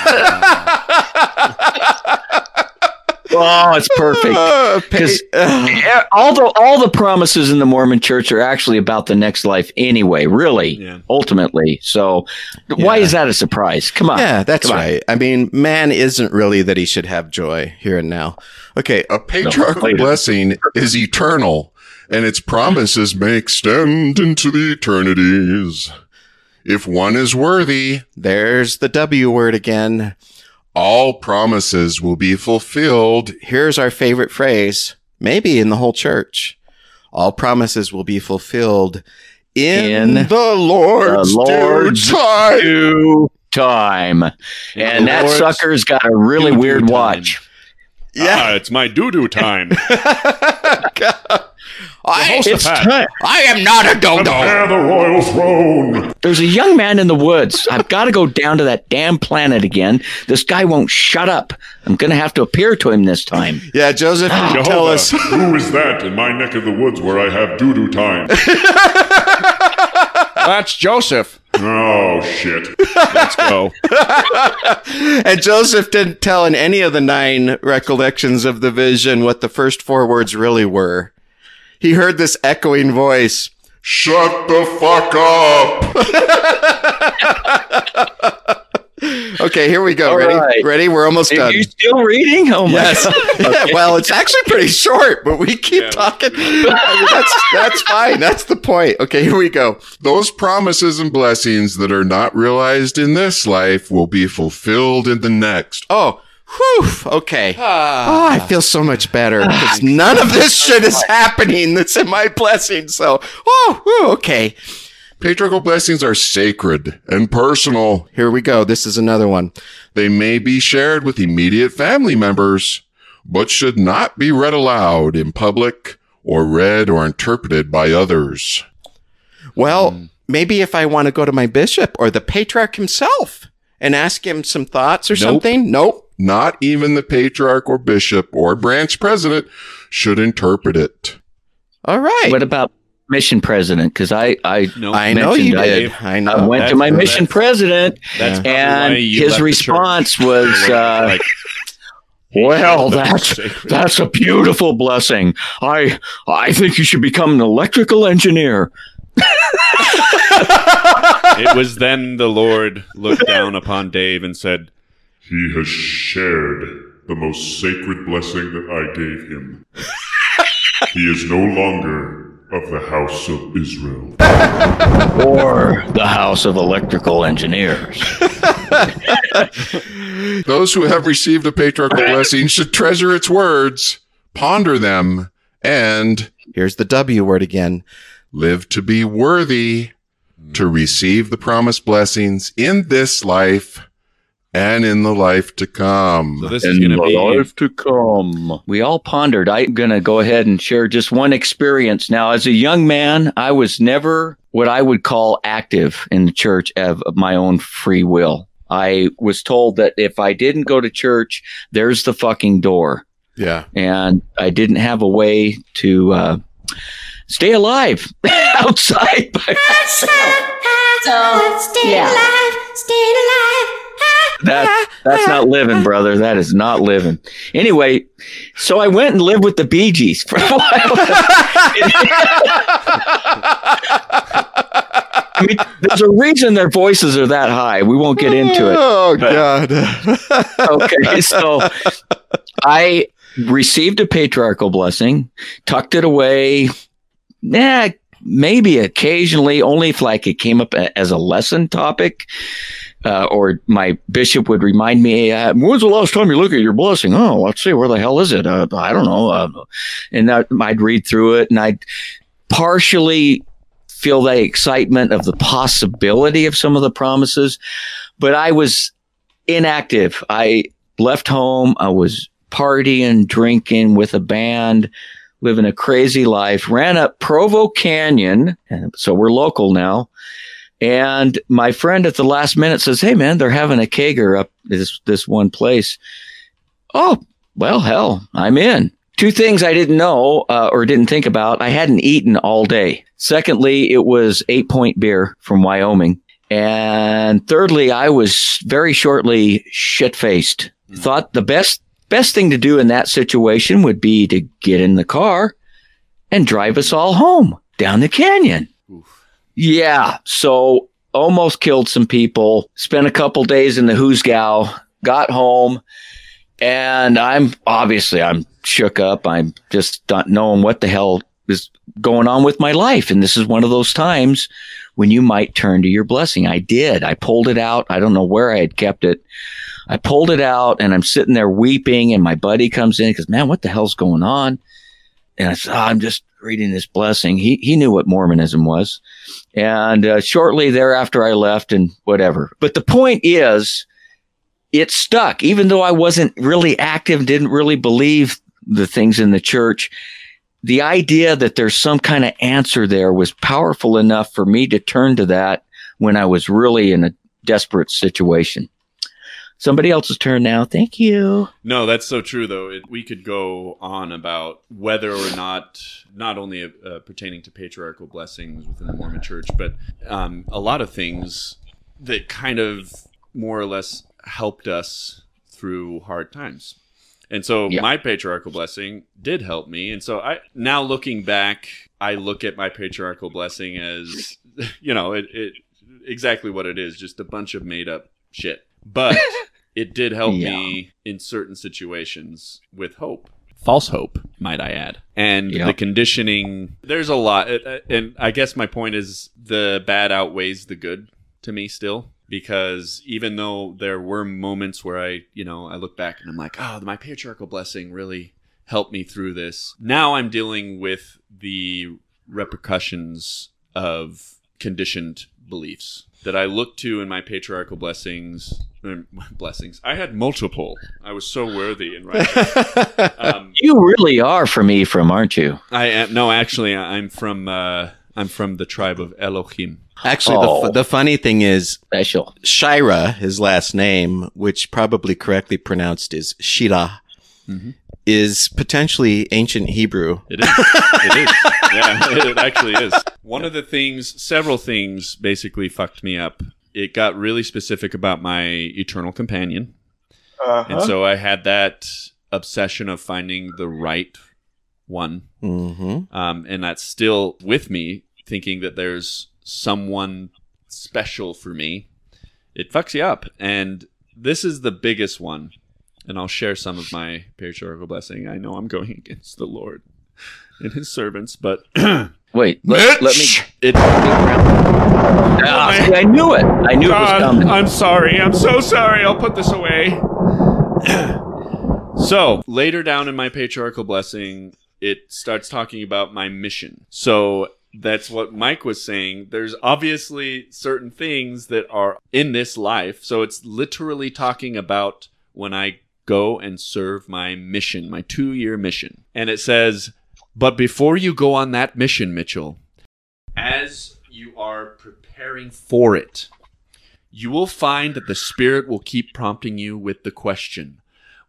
Oh, it's perfect.
Uh,
'Cause-
uh,
all the all the promises in the Mormon Church are actually about the next life anyway. Really,
Yeah.
ultimately. So, why is that a surprise? Come on.
yeah, that's
Come on.
right. I mean, man isn't really that he should have joy here and now. Okay.
A patriarchal
later.
blessing is eternal, and its promises may extend into the eternities. If one is worthy,
There's the W word again.
all promises will be fulfilled.
Here's our favorite phrase, maybe in the whole church. All promises will be fulfilled in,
In
the Lord's,
the Lord's
due time.
Due time, and
the
that
Lord's
sucker's got a really
due
weird
time.
watch.
Ah, it's my doo-doo time.
I,
It's time.
I am not a dodo.
the royal throne.
There's a young man in the woods. I've got to go down to that damn planet again. This guy won't shut up. I'm going to have to appear to him this time.
Yeah, Joseph, ah.
Jehovah,
tell us.
who is that in my neck of the woods where I have doo-doo time? That's Joseph. Oh, shit. Let's go.
And Joseph didn't tell in any of the nine recollections of the vision what the first four words really were. He heard this echoing voice.
Shut the fuck up.
Okay, here we go.
All
Ready?
right.
Ready? We're almost
Are
done.
you still reading? Oh my
Yes.
God.
Yeah, well, it's actually pretty short, but we keep talking. I mean, that's that's fine. That's the point. Okay, here we go.
Those promises and blessings that are not realized in this life will be fulfilled in the next.
Oh, whew. Okay. Ah. Oh, I feel so much better because ah. none of this shit is happening that's in my blessing. So, oh, whew, okay.
Patriarchal blessings are sacred and personal.
Here we go. This is another one.
They may be shared with immediate family members, but should not be read aloud in public or read or interpreted by others.
Well, hmm. maybe if I want to go to my bishop or the patriarch himself and ask him some thoughts or something. Nope.
Not even the patriarch or bishop or branch president should interpret it.
All right.
What about mission president? Because I, I,
No,
I know you did.
I-
I know.
I went to my mission
that's-
president,
that's probably
and his response was, uh,
like,
"Well,
That's
that's that's a beautiful blessing. I I think you should become an electrical engineer."
It was then the Lord looked down upon Dave and said,
He has shared the most sacred blessing that I gave him. he is no longer of the house of Israel.
or the House of Electrical Engineers.
Those who have received a patriarchal blessing should treasure its words, ponder them, and
Here's the W word again.
Live to be worthy to receive the promised blessings in this life and in the life to come.
So this is going to be life
to come. We all pondered. I'm going to go ahead and share just one experience. Now, as a young man, I was never what I would call active in the church of, of my own free will. I was told that if I didn't go to church, there's the fucking door.
Yeah.
and I didn't have a way to uh, stay alive outside by myself. yeah. That, that's not living, brother. That is not living. Anyway, so I went and lived with the Bee Gees for a while. I mean, there's a reason their voices are that high. We won't get into it.
Oh
But-
God.
okay, so I received a patriarchal blessing, tucked it away. Nah, maybe occasionally, only if like it came up as a lesson topic. uh, or my bishop would remind me, uh, "When's the last time you look at your blessing?" Oh, let's see, where the hell is it? Uh, I don't know. Uh, and that, I'd read through it, and I'd partially feel the excitement of the possibility of some of the promises, but I was inactive. I left home. I was partying, drinking with a band, living a crazy life. Ran up Provo Canyon, and so we're local now. And my friend at the last minute says, "Hey, man, they're having a kegger up this this one place." Oh, well, hell, I'm in. Two things I didn't know uh, or didn't think about. I hadn't eaten all day. Secondly, it was eight point beer from Wyoming. And thirdly, I was very shortly shit faced. Thought the best best thing to do in that situation would be to get in the car and drive us all home down the canyon. Yeah. So almost killed some people, spent a couple days in the Hoosgow, got home, and I'm obviously I'm shook up. I'm just not knowing what the hell is going on with my life. And this is one of those times when you might turn to your blessing. I did. I pulled it out. I don't know where I had kept it. I pulled it out and I'm sitting there weeping and my buddy comes in because man, what the hell's going on? And I said, oh, I'm just reading this blessing. He, he knew what Mormonism was. And uh, shortly thereafter, I left and whatever. But the point is, it stuck, even though I wasn't really active, didn't really believe the things in the church. The idea that there's some kind of answer there was powerful enough for me to turn to that when I was really in a desperate situation. Somebody else's turn now. Thank you.
No, that's so true, though. It, we could go on about whether or not, not only uh, pertaining to patriarchal blessings within the Mormon church, but um, a lot of things that kind of more or less helped us through hard times. And so
Yeah.
my patriarchal blessing did help me. And so I now looking back, I look at my patriarchal blessing as, you know, it, it exactly what it is, just a bunch of made up shit. But it did help
Yeah.
me in certain situations with hope. False hope, might I add. And
Yeah.
the conditioning, there's a lot. And I guess my point is the bad outweighs the good to me still. Because even though there were moments where I, you know, I look back and I'm like, oh, my patriarchal blessing really helped me through this. Now I'm dealing with the repercussions of conditioned beliefs that I look to in my patriarchal blessings. um, Blessings. I had multiple. I was so worthy and righteous. um,
You really are from Ephraim, aren't you?
I am no, actually, I'm from uh, I'm from the tribe of Elohim.
Actually,
Oh.
the, the funny thing is,
Special.
Shira, his last name, which probably correctly pronounced is Shira, mm-hmm. is potentially ancient Hebrew.
It is. It is. Yeah, it actually is. One of the things, several things, basically fucked me up. It got really specific about my eternal companion, uh-huh. and so I had that obsession of finding the right one
hmm
um, and that's still with me thinking that there's someone special for me it fucks you up and this is the biggest one and i'll share some of my patriarchal blessing i know i'm going against the lord and his servants but
Wait, let, let me.
it
Ah, see, I knew it. I knew it was coming.
I'm sorry. I'm so sorry. I'll put this away. so, later down in my patriarchal blessing, it starts talking about my mission. So, that's what Mike was saying. There's obviously certain things that are in this life. So, it's literally talking about when I go and serve my mission, my two year mission. And it says, But before you go on that mission, Mitchell, as you are preparing for it, you will find that the Spirit will keep prompting you with the question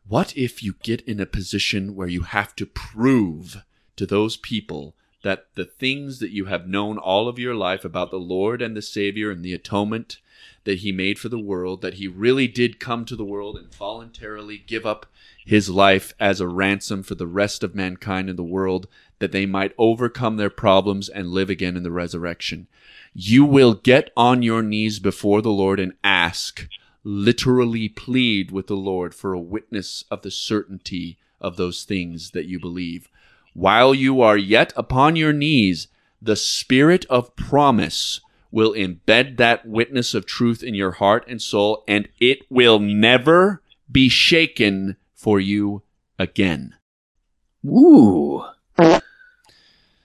What if you get in a position where you have to prove to those people that the things that you have known all of your life about the Lord and the Savior and the atonement that He made for the world, that He really did come to the world and voluntarily give up His life as a ransom for the rest of mankind in the world, that they might overcome their problems and live again in the resurrection? you will get on your knees before the Lord and ask, literally plead with the Lord for a witness of the certainty of those things that you believe. While you are yet upon your knees, the Spirit of promise will embed that witness of truth in your heart and soul, and it will never be shaken for you again.
Ooh.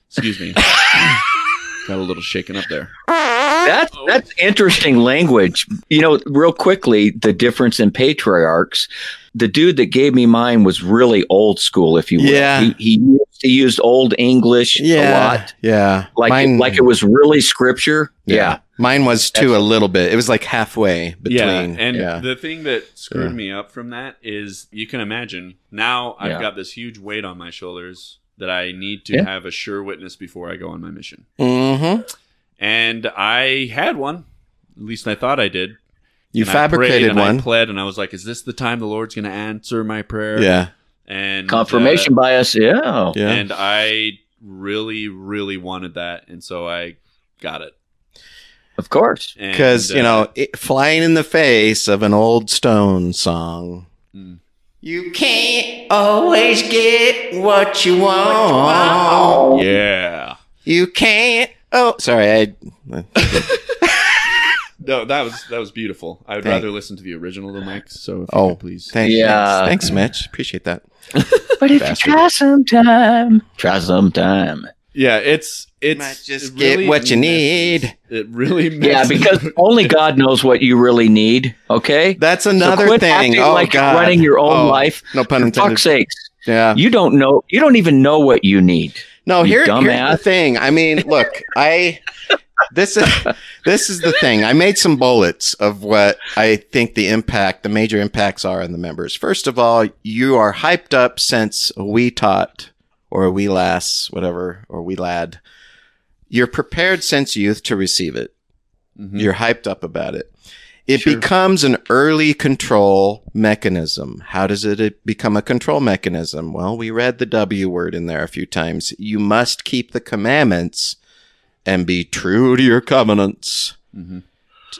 Excuse me. Got a little shaken up there.
That's that's interesting language. You know, real quickly, the difference in patriarchs. The dude that gave me mine was really old school, if you will.
Yeah.
He, he, used, he used old English a
Yeah.
lot,
Yeah.
like
Mine-
it, like it was really scripture. Yeah.
Mine was too a little bit. It was like halfway between.
yeah, and
yeah.
the thing that screwed
Yeah.
me up from that is you can imagine now I've
Yeah.
got this huge weight on my shoulders that I need to
Yeah.
have a sure witness before I go on my mission.
hmm
And I had one. At least I thought I did.
You
And I
fabricated
and
one.
I pled, and I was like, "Is this the time the Lord's going to answer my prayer?"
yeah.
And
Confirmation
uh,
bias. Yeah.
Yeah.
And I really, really wanted that, and so I got it.
Of course.
And,
Because, you
uh,
know, it, flying in the face of an old Stone song.
Mm.
You can't always get what you want.
yeah.
You can't. Oh, sorry. I.
No, that was that was beautiful. I would
Thank-
rather listen to the original though, Mike. So if you
Oh,
could please.
Thanks.
Yeah.
Thanks, Mitch. Appreciate that.
But if
Bastard.
you try sometime, try sometime.
Yeah, it's it's
Might just
it
get
really
what you need.
It really
Yeah, because only God knows what you really need. Okay.
That's
So
another
quit
thing. Oh,
like you're
God.
running your own
Oh,
life.
No pun intended.
For fuck's sakes.
Yeah.
You don't know. You don't even know what you need.
No,
You
here, here's
dumbass.
the thing. I mean, look, I this is this is the thing. I made some bullets of what I think the impact, the major impacts are on the members. First of all, you are hyped up since we taught or we lass, whatever, or we lad. You're prepared since youth to receive it.
Mhm.
You're hyped up about it. It
Sure.
becomes an early control mechanism. How does it become a control mechanism? Well, we read the W word in there a few times. You must keep the commandments and be true to your covenants
Mhm.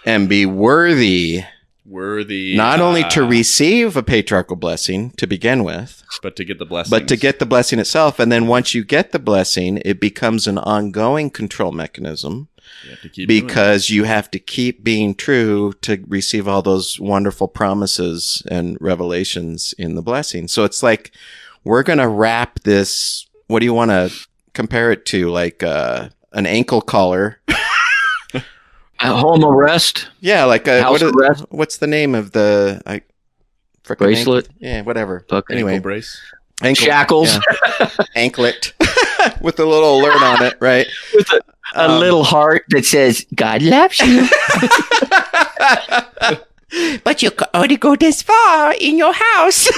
and be worthy
worthy
not only to
uh,
receive a patriarchal blessing to begin with,
but to get the blessing.
but to get the blessing itself. And then once you get the blessing, it becomes an ongoing control mechanism because you have to keep being true to receive all those wonderful promises and revelations in the blessing. So it's like we're going to wrap this. What do you want to compare it to? Like uh, an ankle collar?
A home arrest.
Yeah, like a,
House
what is-
arrest.
what's the name of the I,
Bracelet?
yeah, whatever. Anyway,
ankle brace.
ankle-
Shackles.
yeah. anklet with a little alert on it, right?
With a, a
Um,
little heart that says, God loves you.
but you can only go this far in your house.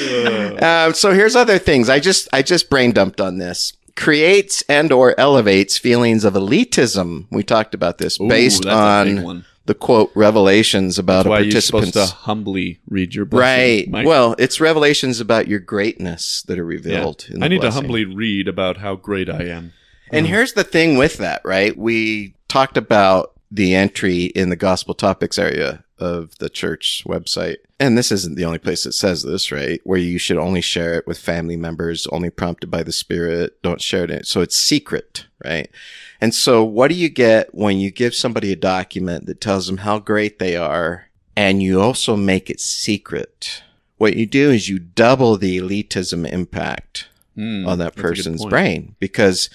Uh, so here's other things. I just I just brain dumped on this. Creates and or elevates feelings of elitism. We talked about this
Ooh,
based
that's a big
on the quote revelations about
That's
a
why you're supposed
participant's
to humbly read your blessing.
right.
Mike.
Well, it's revelations about your greatness that are revealed. In the
I need
blessing.
to humbly read about how great I am.
And here's the thing with that, right? We talked about the entry in the gospel topics area of the church website. And this isn't the only place that says this, right? Where you should only share it with family members, only prompted by the Spirit. Don't share it. So it's secret, right? And so what do you get when you give somebody a document that tells them how great they are and you also make it secret? What you do is you double the elitism impact
Hmm,
on that
that's a good
person's brain because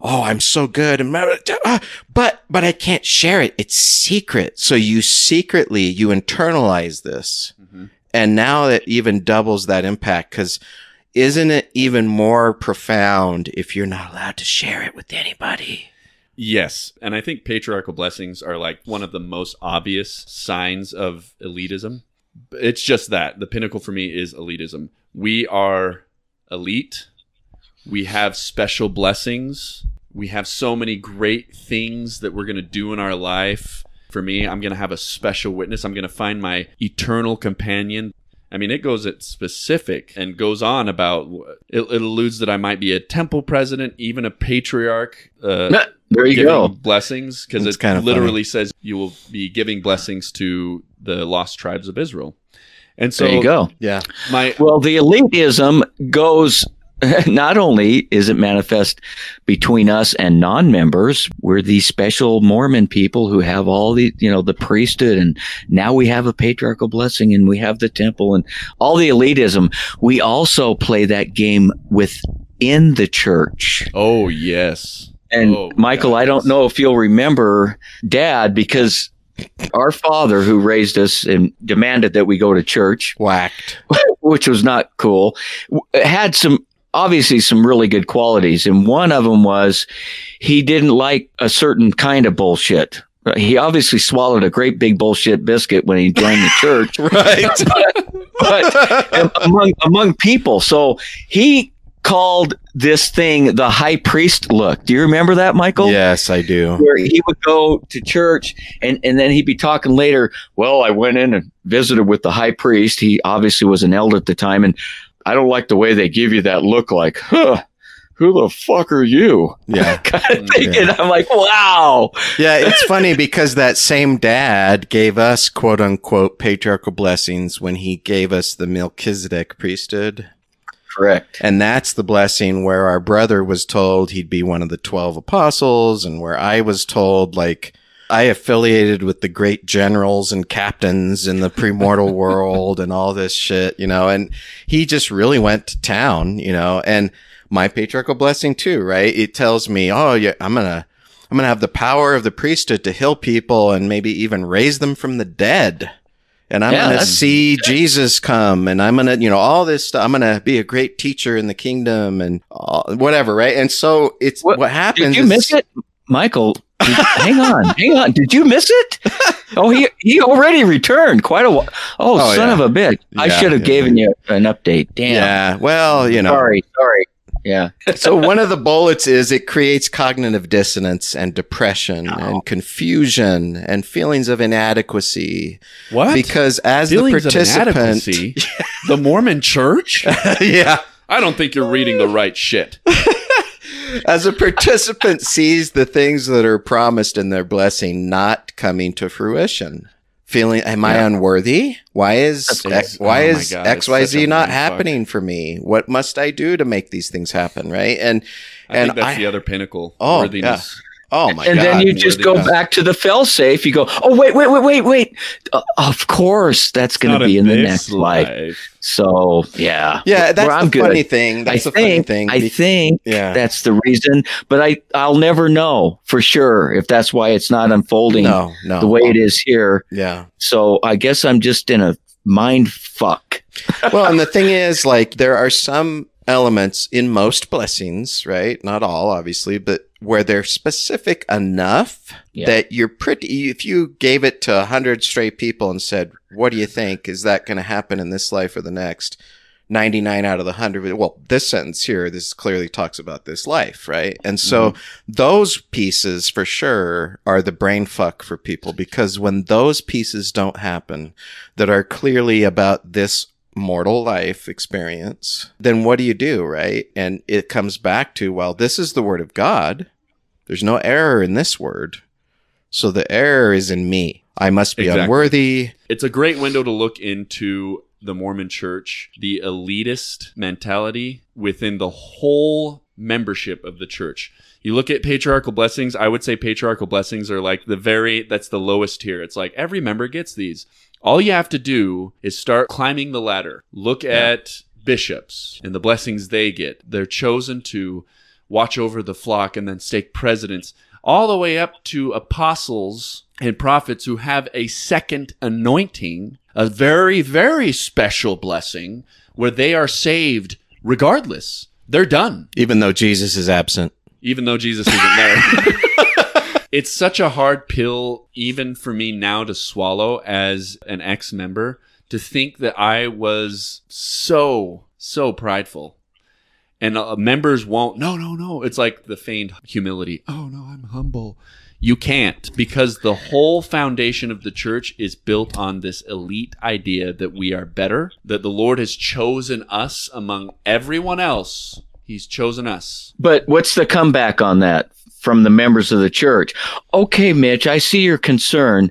oh i'm so good uh, but but i can't share it it's secret so you secretly you internalize this
Mm-hmm.
and now it even doubles that impact because isn't it even more profound if you're not allowed to share it with anybody
Yes, and I think patriarchal blessings are like one of the most obvious signs of elitism. It's just that the pinnacle for me is elitism. We are elite. We have special blessings. We have so many great things that we're going to do in our life. For me, I'm going to have a special witness. I'm going to find my eternal companion. I mean, it goes at specific and goes on about it, it alludes that I might be a temple president, even a patriarch. Uh,
there you
giving
go.
blessings because it
kinda
literally says you will be giving blessings to the lost tribes of Israel. And so
there you go.
yeah
my
Well, the elitism goes not only is it manifest between us and non-members, we're these special Mormon people who have all the, you know, the priesthood and now we have a patriarchal blessing and we have the temple and all the elitism. We also play that game within the church.
Oh yes.
And
Oh,
Michael, I don't know if you'll remember dad because our father who raised us and demanded that we go to church
Whacked.
which was not cool. Had some obviously some really good qualities, and one of them was he didn't like a certain kind of bullshit. He obviously swallowed a great big bullshit biscuit when he joined the church,
Right.
but among among people. So he called this thing the high priest look. Do you remember that, Michael?
yes, I do.
where he would go to church and, and then he'd be talking later. Well, I went in and visited with the high priest. He obviously was an elder at the time. And I don't like the way they give you that look like, huh, who the fuck are you?
Yeah.
kind of mm, thinking. I'm like, wow.
Yeah, it's funny because that same dad gave us quote unquote patriarchal blessings when he gave us the Melchizedek priesthood.
Correct.
And that's the blessing where our brother was told he'd be one of the 12 apostles, and where I was told, like, I affiliated with the great generals and captains in the premortal world and all this shit, you know, and he just really went to town, you know, and my patriarchal blessing too, right? It tells me, oh, yeah, I'm going to, I'm going to have the power of the priesthood to heal people and maybe even raise them from the dead. And I'm
Yeah,
going to see Jesus come and I'm going to, you know, all this stuff. I'm going to be a great teacher in the kingdom and all, whatever. Right. And so it's what,
What-
happens.
Did you
is-
miss it? Michael, hang on, hang on. Did you miss it? Oh, he he already returned quite a while. Oh,
Oh,
son
yeah.
of a bitch! I should have
yeah,
given you an update. Damn.
Yeah. Well, you know,
Sorry, sorry. Yeah.
so one of the bullets is it creates cognitive dissonance and depression and confusion and feelings of inadequacy
What?
because as
Feelings
the
of
participant,
inadequacy? the Mormon Church?
yeah,
I don't think you're reading the right shit.
As a participant sees the things that are promised in their blessing not coming to fruition. Feeling, am I unworthy? Why is X, why
oh
is
God,
X
it's
Y
such
Z
a
not happening for me? What must I do to make these things happen? Right? And
I
and
think that's
I-
the other pinnacle.
Oh,
worthiness.
Oh my
and
god!
then you just go back to the fail safe. You go, oh wait, wait, wait, wait, wait. Uh, of course, that's going to be
in
the next life. So yeah,
yeah, that's
Well,
the
good.
funny thing. That's
I
the funny
think,
thing.
I think
Yeah.
that's the reason, but I I'll never know for sure if that's why it's not unfolding
no, no,
the way it is here.
Yeah.
So I guess I'm just in a mind fuck.
well, and the thing is, like, there are some elements in most blessings, right? Not all, obviously, but where they're specific enough
Yeah.
that you're pretty. If you gave it to a hundred straight people and said, "What do you think? Is that going to happen in this life or the next?" 99 out of the 100 well this sentence here this clearly talks about this life right and so mm-hmm. those pieces for sure are the brain fuck for people because when those pieces don't happen that are clearly about this mortal life experience, then what do you do, right? And it comes back to, well, this is the word of God. There's no error in this word. So the error is in me. I must be
Exactly.
unworthy.
It's a great window to look into the Mormon church, the elitist mentality within the whole membership of the church. You look at patriarchal blessings, I would say patriarchal blessings are like the very, that's the lowest tier. It's like every member gets these. All you have to do is start climbing the ladder. Look at bishops and the blessings they get. They're chosen to watch over the flock and then stake presidents, all the way up to apostles and prophets who have a second anointing, a very, very special blessing where they are saved regardless. They're done,
Even though Jesus is absent.
even though Jesus isn't there. it's such a hard pill, even for me now to swallow as an ex member, to think that I was so, so prideful. And uh, members won't, no, no, no. It's like the feigned humility. Oh, no, I'm humble. You can't because the whole foundation of the church is built on this elite idea that we are better, that the Lord has chosen us among everyone else. He's chosen us.
But what's the comeback on that from the members of the church? Okay, Mitch, I see your concern,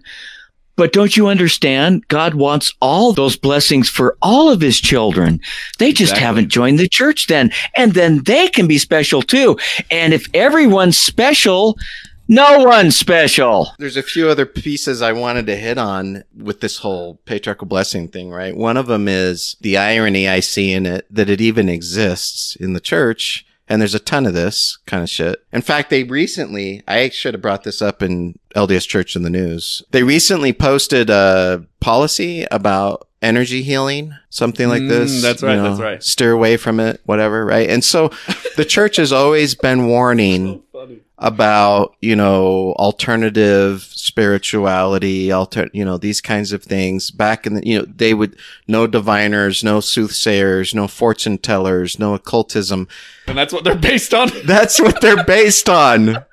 But don't you understand? God wants all those blessings for all of his children. They just
Exactly.
haven't joined the church then. And then they can be special too. And if everyone's special, no one's special.
There's a few other pieces I wanted to hit on with this whole patriarchal blessing thing, right? One of them is the irony I see in it that it even exists in the church. And there's a ton of this kind of shit. In fact, they recently, I should have brought this up in LDS Church in the news. They recently posted a policy about energy healing, something like
Mm,
this.
that's
you
right, that's right.
Steer away from it, whatever, right? And so the church has always been warning about you know alternative spirituality alter you know these kinds of things. Back in the you know they would no diviners no soothsayers no fortune tellers no occultism.
And that's what they're based on.
that's what they're based on.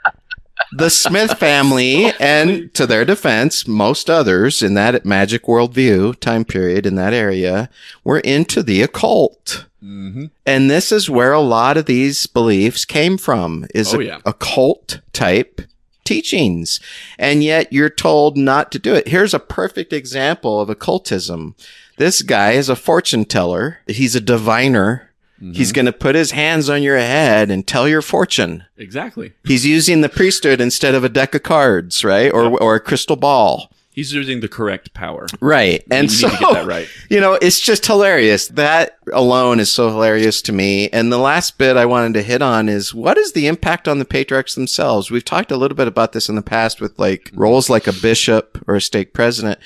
The smith family and to their defense most others in that magic worldview time period in that area were into the occult
Mm-hmm.
and this is where a lot of these beliefs came from is
Oh,
a-
yeah.
occult type teachings. And yet you're told not to do it. Here's a perfect example of occultism. This guy is a fortune teller. He's a diviner. He's going to put his hands on your head and tell your fortune.
Exactly.
He's using the priesthood instead of a deck of cards, right? Or, or a crystal ball.
He's using the correct power.
Right. And
you
so,
need to get that right.
you know, it's just hilarious. That alone is so hilarious to me. And the last bit I wanted to hit on is what is the impact on the patriarchs themselves? We've talked a little bit about this in the past with like roles like a bishop or a stake president.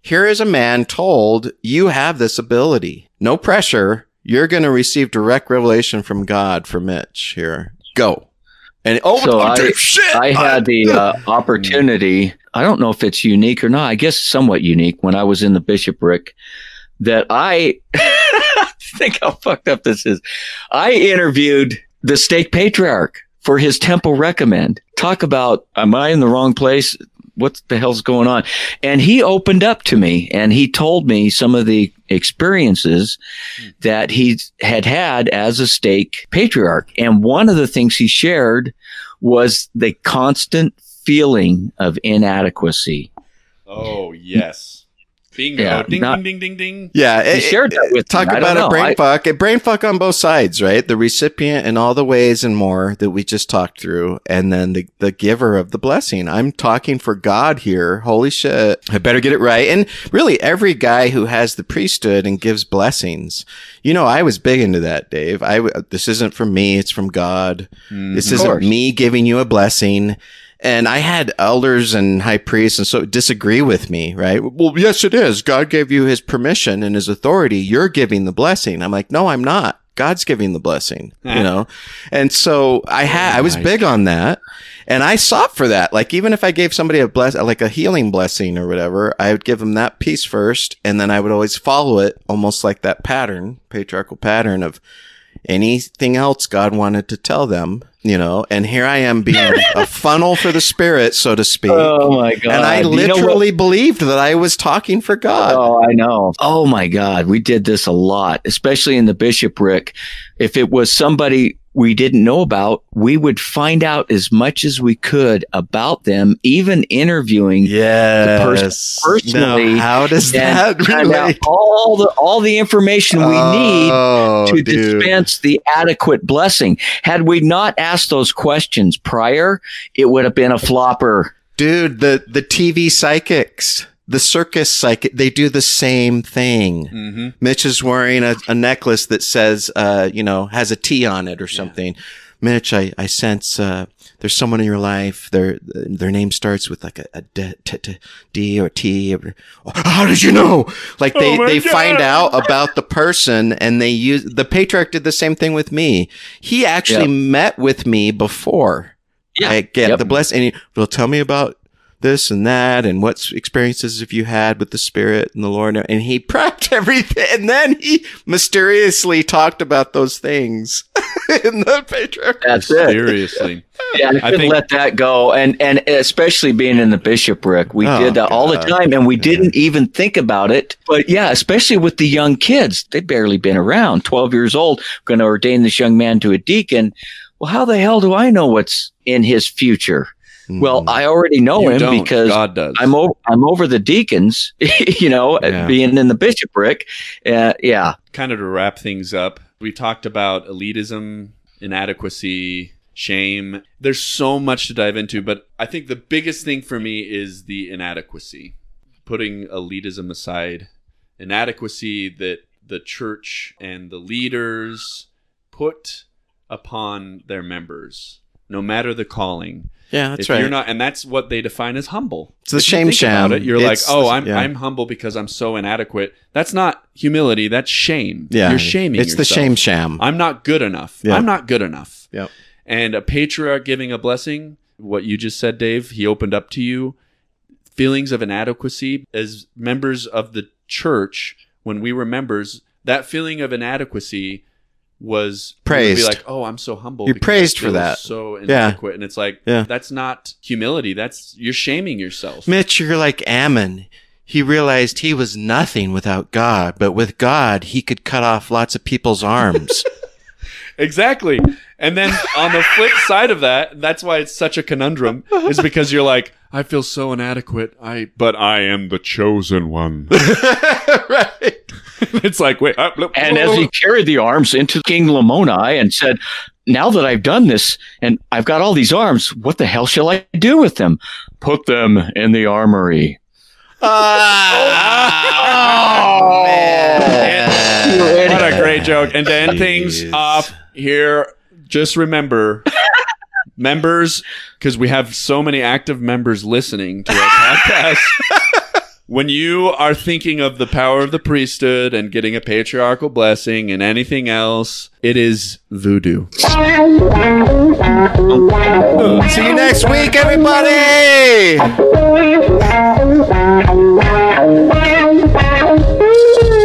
Here is a man told you have this ability. No pressure. You're going to receive direct revelation from God for Mitch here. Go. And oh,
So I-
shit.
I had the uh, opportunity. I don't know if it's unique or not. I guess somewhat unique when I was in the bishopric that I think how fucked up this is. I interviewed the stake patriarch for his temple recommend. Talk about, am I in the wrong place? What the hell's going on? And he opened up to me and he told me some of the experiences that he had had as a stake patriarch. And one of the things he shared was the constant feeling of inadequacy.
Oh yes. Bingo.
Yeah,
ding
not-
ding ding ding ding.
Yeah,
He shared that with
talk
me.
About a
know.
brain
I-
fuck. A brain fuck on both sides, right? The recipient and all the ways and more that we just talked through, and then the the giver of the blessing. I'm talking for God here. Holy shit! I better get it right. And really, every guy who has the priesthood and gives blessings, you know, I was big into that, Dave. I w- this isn't from me; it's from God. Mm. This isn't
course.
me giving you a blessing. And I had elders and high priests and so disagree with me, right? Well, yes, it is. God gave you his permission and his authority. You're giving the blessing. I'm like, no, I'm not. God's giving the blessing, you know? And so I had, I was big on that and I sought for that. Like, even if I gave somebody a bless, like a healing blessing or whatever, I would give them that piece first. And then I would always follow it almost like that pattern, patriarchal pattern of, anything else God wanted to tell them, you know, and here I am being a funnel for the spirit, so to speak.
Oh my god!
and I
You know
literally believed that I was talking for God.
Oh, I know. Oh my God. We did this a lot, especially in the bishopric. If it was somebody we didn't know about, we would find out as much as we could about them, even interviewing
Yes.
personally.
Now, how does that relate?
all the all the information we need
Oh,
to
dude.
dispense the adequate blessing. Had we not asked those questions prior, it would have been a flopper.
Dude, the, the TV psychics, the circus psychic, they do the same thing.
Mm-hmm.
Mitch is wearing a, a necklace that says, uh, you know, has a T on it or something. Mitch, I, I sense, uh, there's someone in your life. Their, their name starts with like a, a D, t, t, D or T. Or, how did you know? Like they,
Oh
they find out about the person and they use, the patriarch did the same thing with me. He actually
Yep.
met with me before
Yeah.
I get
Yep.
the blessing. And he will tell me about this and that and what experiences have you had with the spirit and the Lord. And he prepped everything. And then he mysteriously talked about those things in the patriarch.
That's it.
Seriously.
Yeah, I
I
couldn't
think-
let that go. And and especially being in the bishopric, we
Oh,
did that all the time, and we didn't even think about it. But yeah, especially with the young kids, they'd barely been around. Twelve years old, going to ordain this young man to a deacon. Well, how the hell do I know what's in his future? Well, I already know
You
him
don't.
because
God does.
I'm over. I'm over the deacons. you know,
Yeah.
being in the bishopric. Uh, yeah,
kind of to wrap things up, we talked about elitism, inadequacy, shame. There's so much to dive into, but I think the biggest thing for me is the inadequacy. Putting elitism aside, inadequacy that the church and the leaders put upon their members, no matter the calling.
Yeah, that's
if
right.
you're not, and that's what they define as humble.
It's the
If you
shame
about
sham.
it, you're
It's
like, oh, I'm
yeah.
I'm humble because I'm so inadequate. That's not humility. That's shame.
yeah,
you're shaming.
It's the shame sham.
I'm not good enough. I'm not good enough.
Yep.
And a patriarch giving a blessing, what you just said, Dave, he opened up to you feelings of inadequacy as members of the church. When we were members, that feeling of inadequacy was
Praised.
Be like, oh, I'm so humble.
You're praised for that.
So
Yeah.
inadequate, and it's like
Yeah.
that's not humility. That's you're shaming yourself.
Mitch, you're like Ammon. He realized he was nothing without God, but with God, he could cut off lots of people's arms.
Exactly. And then on the flip side of that, that's why it's such a conundrum, is because you're like, I feel so inadequate. I but I am the chosen one.
right.
it's like, wait, uh, look-
and as he carried the arms into King Lamoni and said, "Now that I've done this and I've got all these arms, what the hell shall I do with them? Put them in the armory."
Oh, man.
what a great joke. And to end
Jeez.
things off here, just remember members, because we have so many active members listening to our podcast when you are thinking of the power of the priesthood and getting a patriarchal blessing and anything else, it is voodoo.
See you next week, everybody!